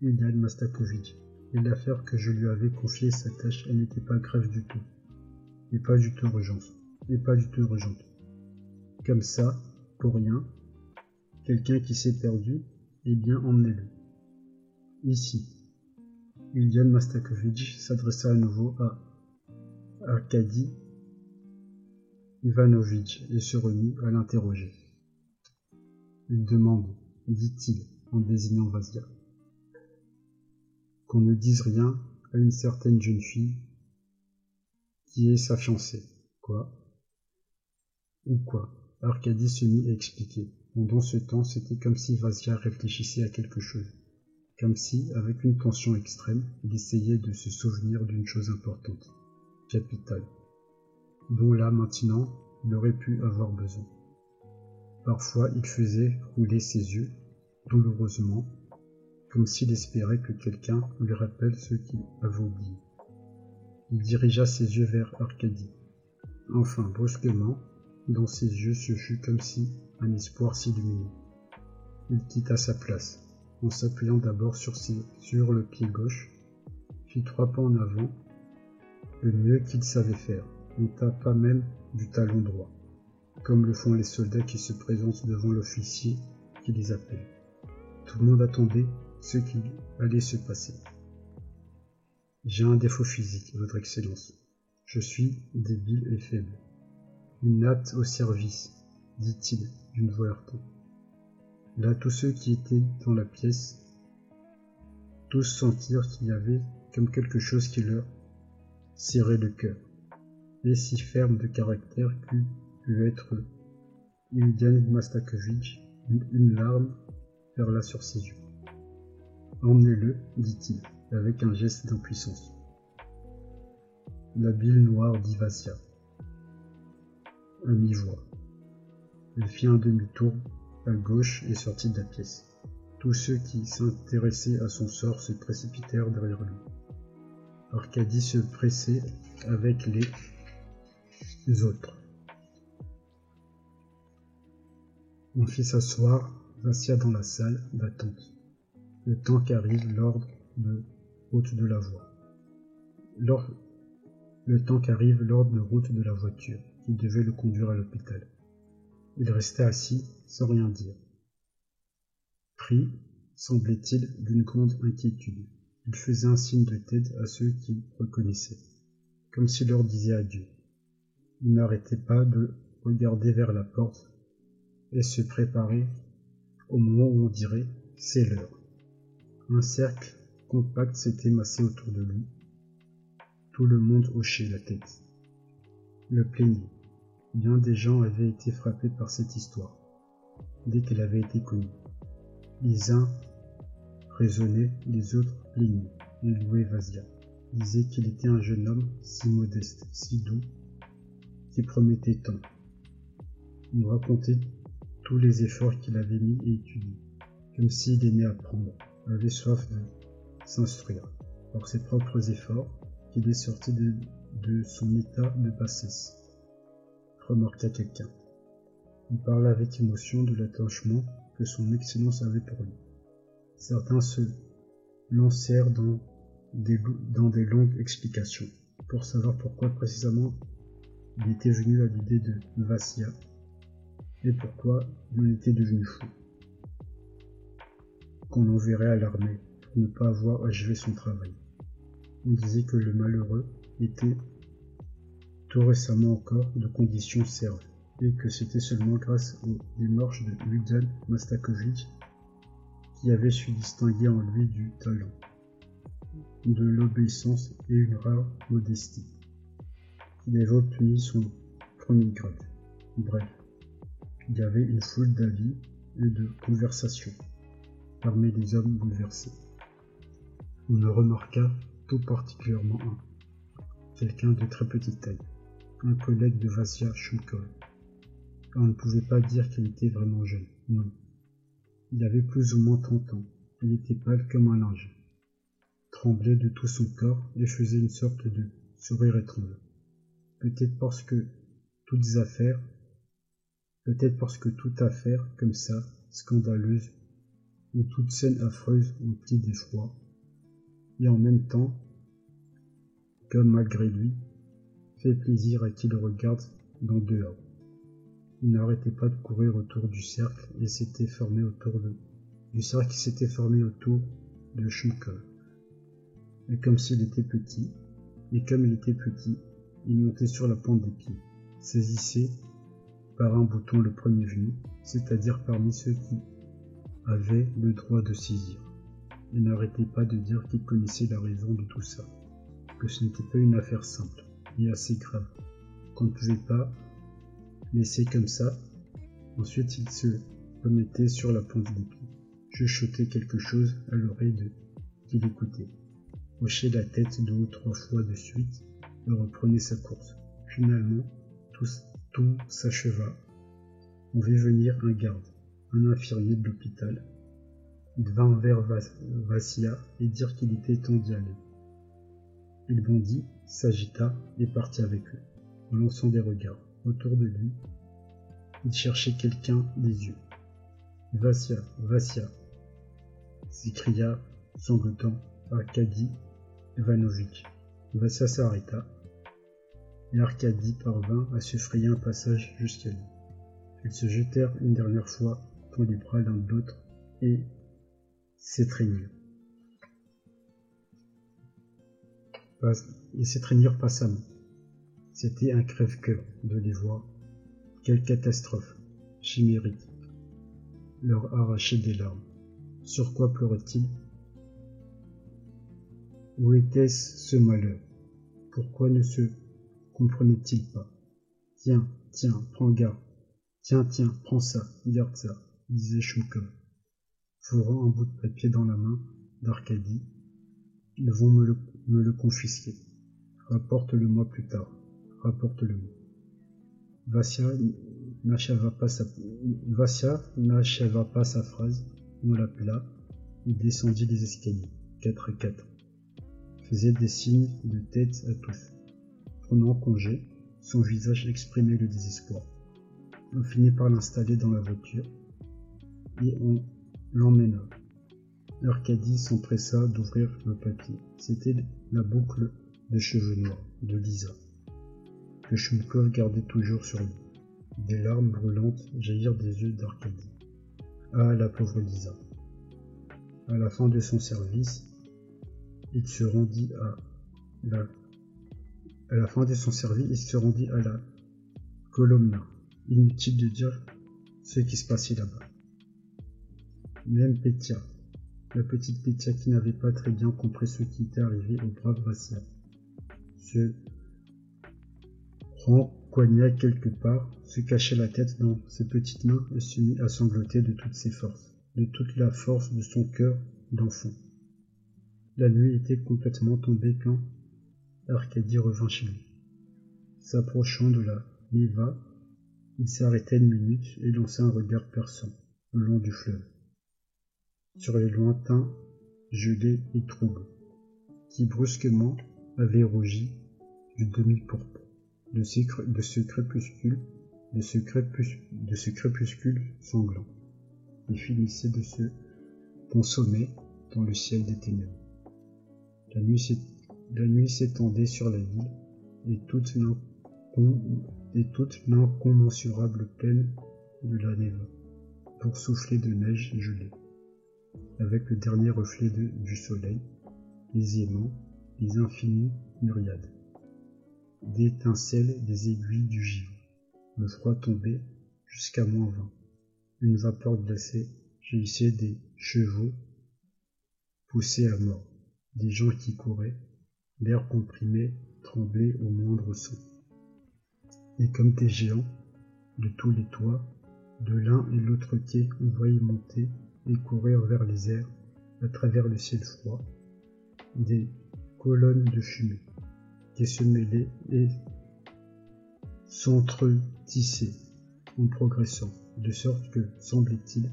Yulian Mastakovitch. Et l'affaire que je lui avais confiée, sa tâche, elle n'était pas grave du tout. Et pas du tout urgente. Et pas du tout urgente. Comme ça, pour rien, Quelqu'un qui s'est perdu, eh bien emmenez-le. Ici. Yulian Mastakovitch s'adressa à nouveau à Arkady Ivanovitch et se remit à l'interroger. Il demande, dit-il en désignant Vasia, qu'on ne dise rien à une certaine jeune fille qui est sa fiancée. Quoi Ou quoi Arkady se mit à expliquer. Pendant ce temps, c'était comme si Vasia réfléchissait à quelque chose, comme si, avec une tension extrême, il essayait de se souvenir d'une chose importante, capitale, dont là maintenant il aurait pu avoir besoin. Parfois, il faisait rouler ses yeux, douloureusement, comme s'il espérait que quelqu'un lui rappelle ce qu'il avait oublié. Il dirigea ses yeux vers Arcadie. Enfin, brusquement, Dans ses yeux se fut comme si un espoir s'illuminait. Il quitta sa place, en s'appuyant d'abord sur, sur le pied gauche, fit trois pas en avant, le mieux qu'il savait faire, on tapa même du talon droit, comme le font les soldats qui se présentent devant l'officier qui les appelle. Tout le monde attendait ce qui allait se passer. J'ai un défaut physique, Votre Excellence. Je suis débile et faible. Hâte au service, dit-il d'une voix heurtée. Là, tous ceux qui étaient dans la pièce, tous sentirent qu'il y avait comme quelque chose qui leur serrait le cœur, et si ferme de caractère qu'eût pu être Yulian Mastakovitch, une larme perla sur ses yeux. Emmenez-le, dit-il, avec un geste d'impuissance. La bile noire d'Ivasia. À mi-voix. Il fit un demi-tour à gauche et sortit de la pièce. Tous ceux qui s'intéressaient à son sort se précipitèrent derrière lui. Arcadie se pressait avec les autres. On fit s'asseoir Vassia dans la salle d'attente, le temps qu'arrive l'ordre de route de la voie. Le temps qu'arrive l'ordre de route de la voiture qui devait le conduire à l'hôpital. Il restait assis sans rien dire. Pris, semblait-il, d'une grande inquiétude. Il faisait un signe de tête à ceux qu'il reconnaissait, comme s'il leur disait adieu. Il n'arrêtait pas de regarder vers la porte et se préparer au moment où on dirait c'est l'heure. Un cercle compact s'était massé autour de lui. Tout le monde hochait la tête. Le plaignait. Bien des gens avaient été frappés par cette histoire, dès qu'elle avait été connue. Les uns raisonnaient, les autres plaignaient et louaient Vasia, disaient qu'il était un jeune homme si modeste, si doux, qui promettait tant. On racontait tous les efforts qu'il avait mis et étudiés, comme s'il aimait apprendre, avait soif de s'instruire, par ses propres efforts, qu'il est sorti de, son état de bassesse remarqua quelqu'un. Il parla avec émotion de l'attachement que son Excellence avait pour lui. Certains se lancèrent dans des, dans des longues explications pour savoir pourquoi précisément il était venu à l'idée de Vassia et pourquoi il en était devenu fou. Qu'on l'enverrait à l'armée pour ne pas avoir achevé son travail. On disait que le malheureux était tout récemment encore de conditions serves, et que c'était seulement grâce aux démarches de Ludan Mastakovitch qui avait su distinguer en lui du talent, de l'obéissance et une rare modestie. Il avait obtenu son premier grade. Bref, il y avait une foule d'avis et de conversations parmi les hommes bouleversés. On ne remarqua tout particulièrement un, quelqu'un de très petite taille, un collègue de Vassia Shumkov. On ne pouvait pas dire qu'il était vraiment jeune, non. Il avait plus ou moins trente ans, il était pâle comme un linge, tremblait de tout son corps et faisait une sorte de sourire étrange. Peut-être parce que toutes affaires, peut-être parce que toute affaire comme ça, scandaleuse, ou toute scène affreuse emplie d'effroi, et en même temps, comme malgré lui, fait plaisir à qui le regarde dans dehors. Il n'arrêtait pas de courir autour du cercle et s'était formé autour de du cercle qui s'était formé autour de Shumkov. Et comme s'il était petit, et comme il était petit, il montait sur la pointe des pieds, saisissait par un bouton le premier venu, c'est-à-dire parmi ceux qui avaient le droit de saisir. Il n'arrêtait pas de dire qu'il connaissait la raison de tout ça, que ce n'était pas une affaire simple, et assez grave, qu'on ne pouvait pas laisser comme ça. Ensuite, il se remettait sur la pointe des pieds, chuchotait quelque chose à l'oreille de qui l'écoutait, hochait la tête deux ou trois fois de suite et reprenait sa course. Finalement, tout s'acheva. On vit venir un garde, un infirmier de l'hôpital. Il vint vers Vassia et dire qu'il était temps d'y aller. Il bondit, s'agita et partit avec eux, en lançant des regards autour de lui Il cherchait quelqu'un des yeux. Vassia, Vassia s'écria sanglotant Arkady Ivanovitch. Vassia s'arrêta, et Arkady parvint à se un passage jusqu'à lui. Ils se jetèrent une dernière fois les bras l'un de l'autre et s'étreignirent. Et s'étreignirent passamment. C'était un crève-cœur de les voir. Quelle catastrophe chimérique leur arrachait des larmes. Sur quoi pleurait-il? Où était-ce ce malheur? Pourquoi ne se comprenait-il pas? Tiens, tiens, prends garde. Tiens, tiens, prends ça, garde ça, disait Choukov, fourrant un bout de papier dans la main d'Arcadie. Ils vont me le, me le confisquer. Rapporte-le-moi plus tard. Rapporte-le-moi. Vassia n'acheva pas sa, Vassia n'acheva pas sa phrase. On l'appela. Il descendit les escaliers, quatre à quatre. Faisait des signes de tête à tous. Prenant congé, son visage exprimait le désespoir. On finit par l'installer dans la voiture et on l'emmena. Arcadie s'empressa d'ouvrir le papier. C'était la boucle de cheveux noirs de Lisa, que Chumkov gardait toujours sur lui. Des larmes brûlantes jaillirent des yeux d'Arcadie. Ah, la pauvre Lisa. À la fin de son service, il se rendit à la à la fin de son service, il se rendit à la Colomna. Inutile de dire ce qui se passait là-bas? Même Petia, la petite Petia qui n'avait pas très bien compris ce qui était arrivé au brave Vassia, se rencoigna quelque part, se cachait la tête dans ses petites mains et se mit à sangloter de toutes ses forces, de toute la force de son cœur d'enfant. La nuit était complètement tombée quand Arcadie revint chez lui. S'approchant de la Neva, il s'arrêta une minute et lança un regard perçant le long du fleuve, sur les lointains gelés et troubles, qui brusquement avaient rougi du demi-pourpre de, ce crépuscule, sanglant, qui finissait de se consommer dans le ciel des ténèbres. La nuit s'étendait sur la ville et toute et l'incommensurable peine de la neve, pour souffler de neige gelée, avec le dernier reflet du soleil, les aimants, les infinies myriades, d'étincelles des aiguilles du givre. Le froid tombait jusqu'à moins vingt. Une vapeur glacée jaillissait des chevaux poussés à mort, des gens qui couraient, l'air comprimé tremblait au moindre son et comme des géants, de tous les toits, de l'un et l'autre quai, on voyait monter et courir vers les airs, à travers le ciel froid, des colonnes de fumée qui se mêlaient et s'entretissaient en progressant, de sorte que, semblait-il,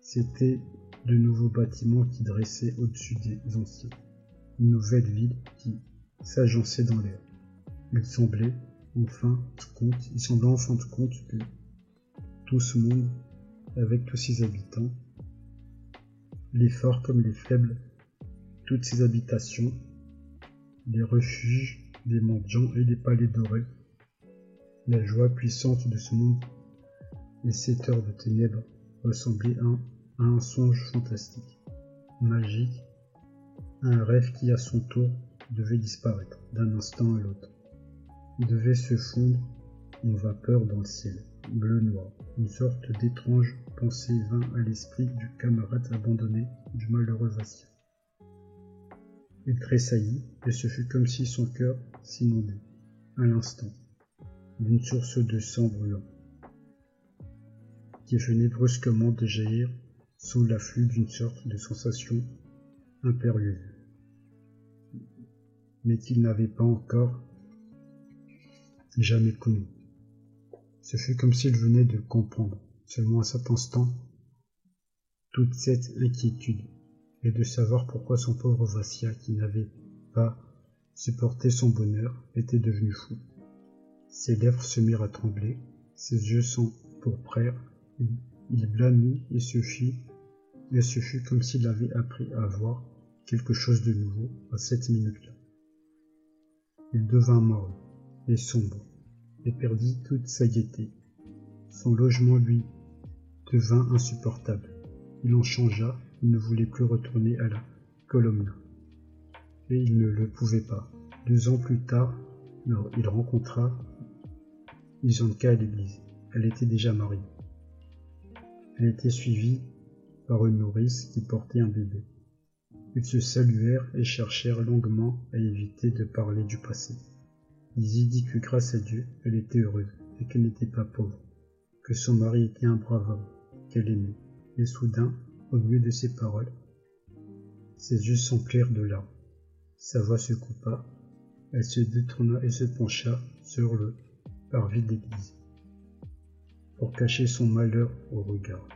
c'étaient de nouveaux bâtiments qui dressaient au-dessus des anciens, une nouvelle ville qui s'agençait dans l'air. Il semblait, enfin compte, il semble en fin de compte que tout ce monde, avec tous ses habitants, les forts comme les faibles, toutes ses habitations, les refuges des mendiants et les palais dorés, la joie puissante de ce monde et cette heure de ténèbres ressemblaient à un songe fantastique, magique, à un rêve qui à son tour devait disparaître d'un instant à l'autre. Devait se fondre en vapeur dans le ciel, bleu-noir. Une sorte d'étrange pensée vint à l'esprit du camarade abandonné du malheureux Vassia. Il tressaillit, et ce fut comme si son cœur s'inondait, à l'instant, d'une source de sang brûlant, qui venait brusquement de jaillir sous l'afflux d'une sorte de sensation impérieuse, mais qu'il n'avait pas encore jamais connu. Ce fut comme s'il venait de comprendre, seulement à cet instant, toute cette inquiétude, et de savoir pourquoi son pauvre Vassia, qui n'avait pas supporté son bonheur, était devenu fou. Ses lèvres se mirent à trembler, ses yeux l'empourprèrent, il, il blâmit et se fit, et ce fut comme s'il avait appris à voir quelque chose de nouveau à cette minute-là. Il devint morne et sombre, et perdit toute sa gaieté. Son logement, lui, devint insupportable. Il en changea, il ne voulait plus retourner à la Colomna. Et il ne le pouvait pas. Deux ans plus tard, il rencontra Isanka à l'église. Elle était déjà mariée. Elle était suivie par une nourrice qui portait un bébé. Ils se saluèrent et cherchèrent longuement à éviter de parler du passé. Lizzie dit que grâce à Dieu, elle était heureuse et qu'elle n'était pas pauvre, que son mari était un brave homme, qu'elle aimait. Et soudain, au milieu de ces paroles, ses yeux s'emplirent de larmes. Sa voix se coupa, elle se détourna et se pencha sur le parvis d'église pour cacher son malheur au regard.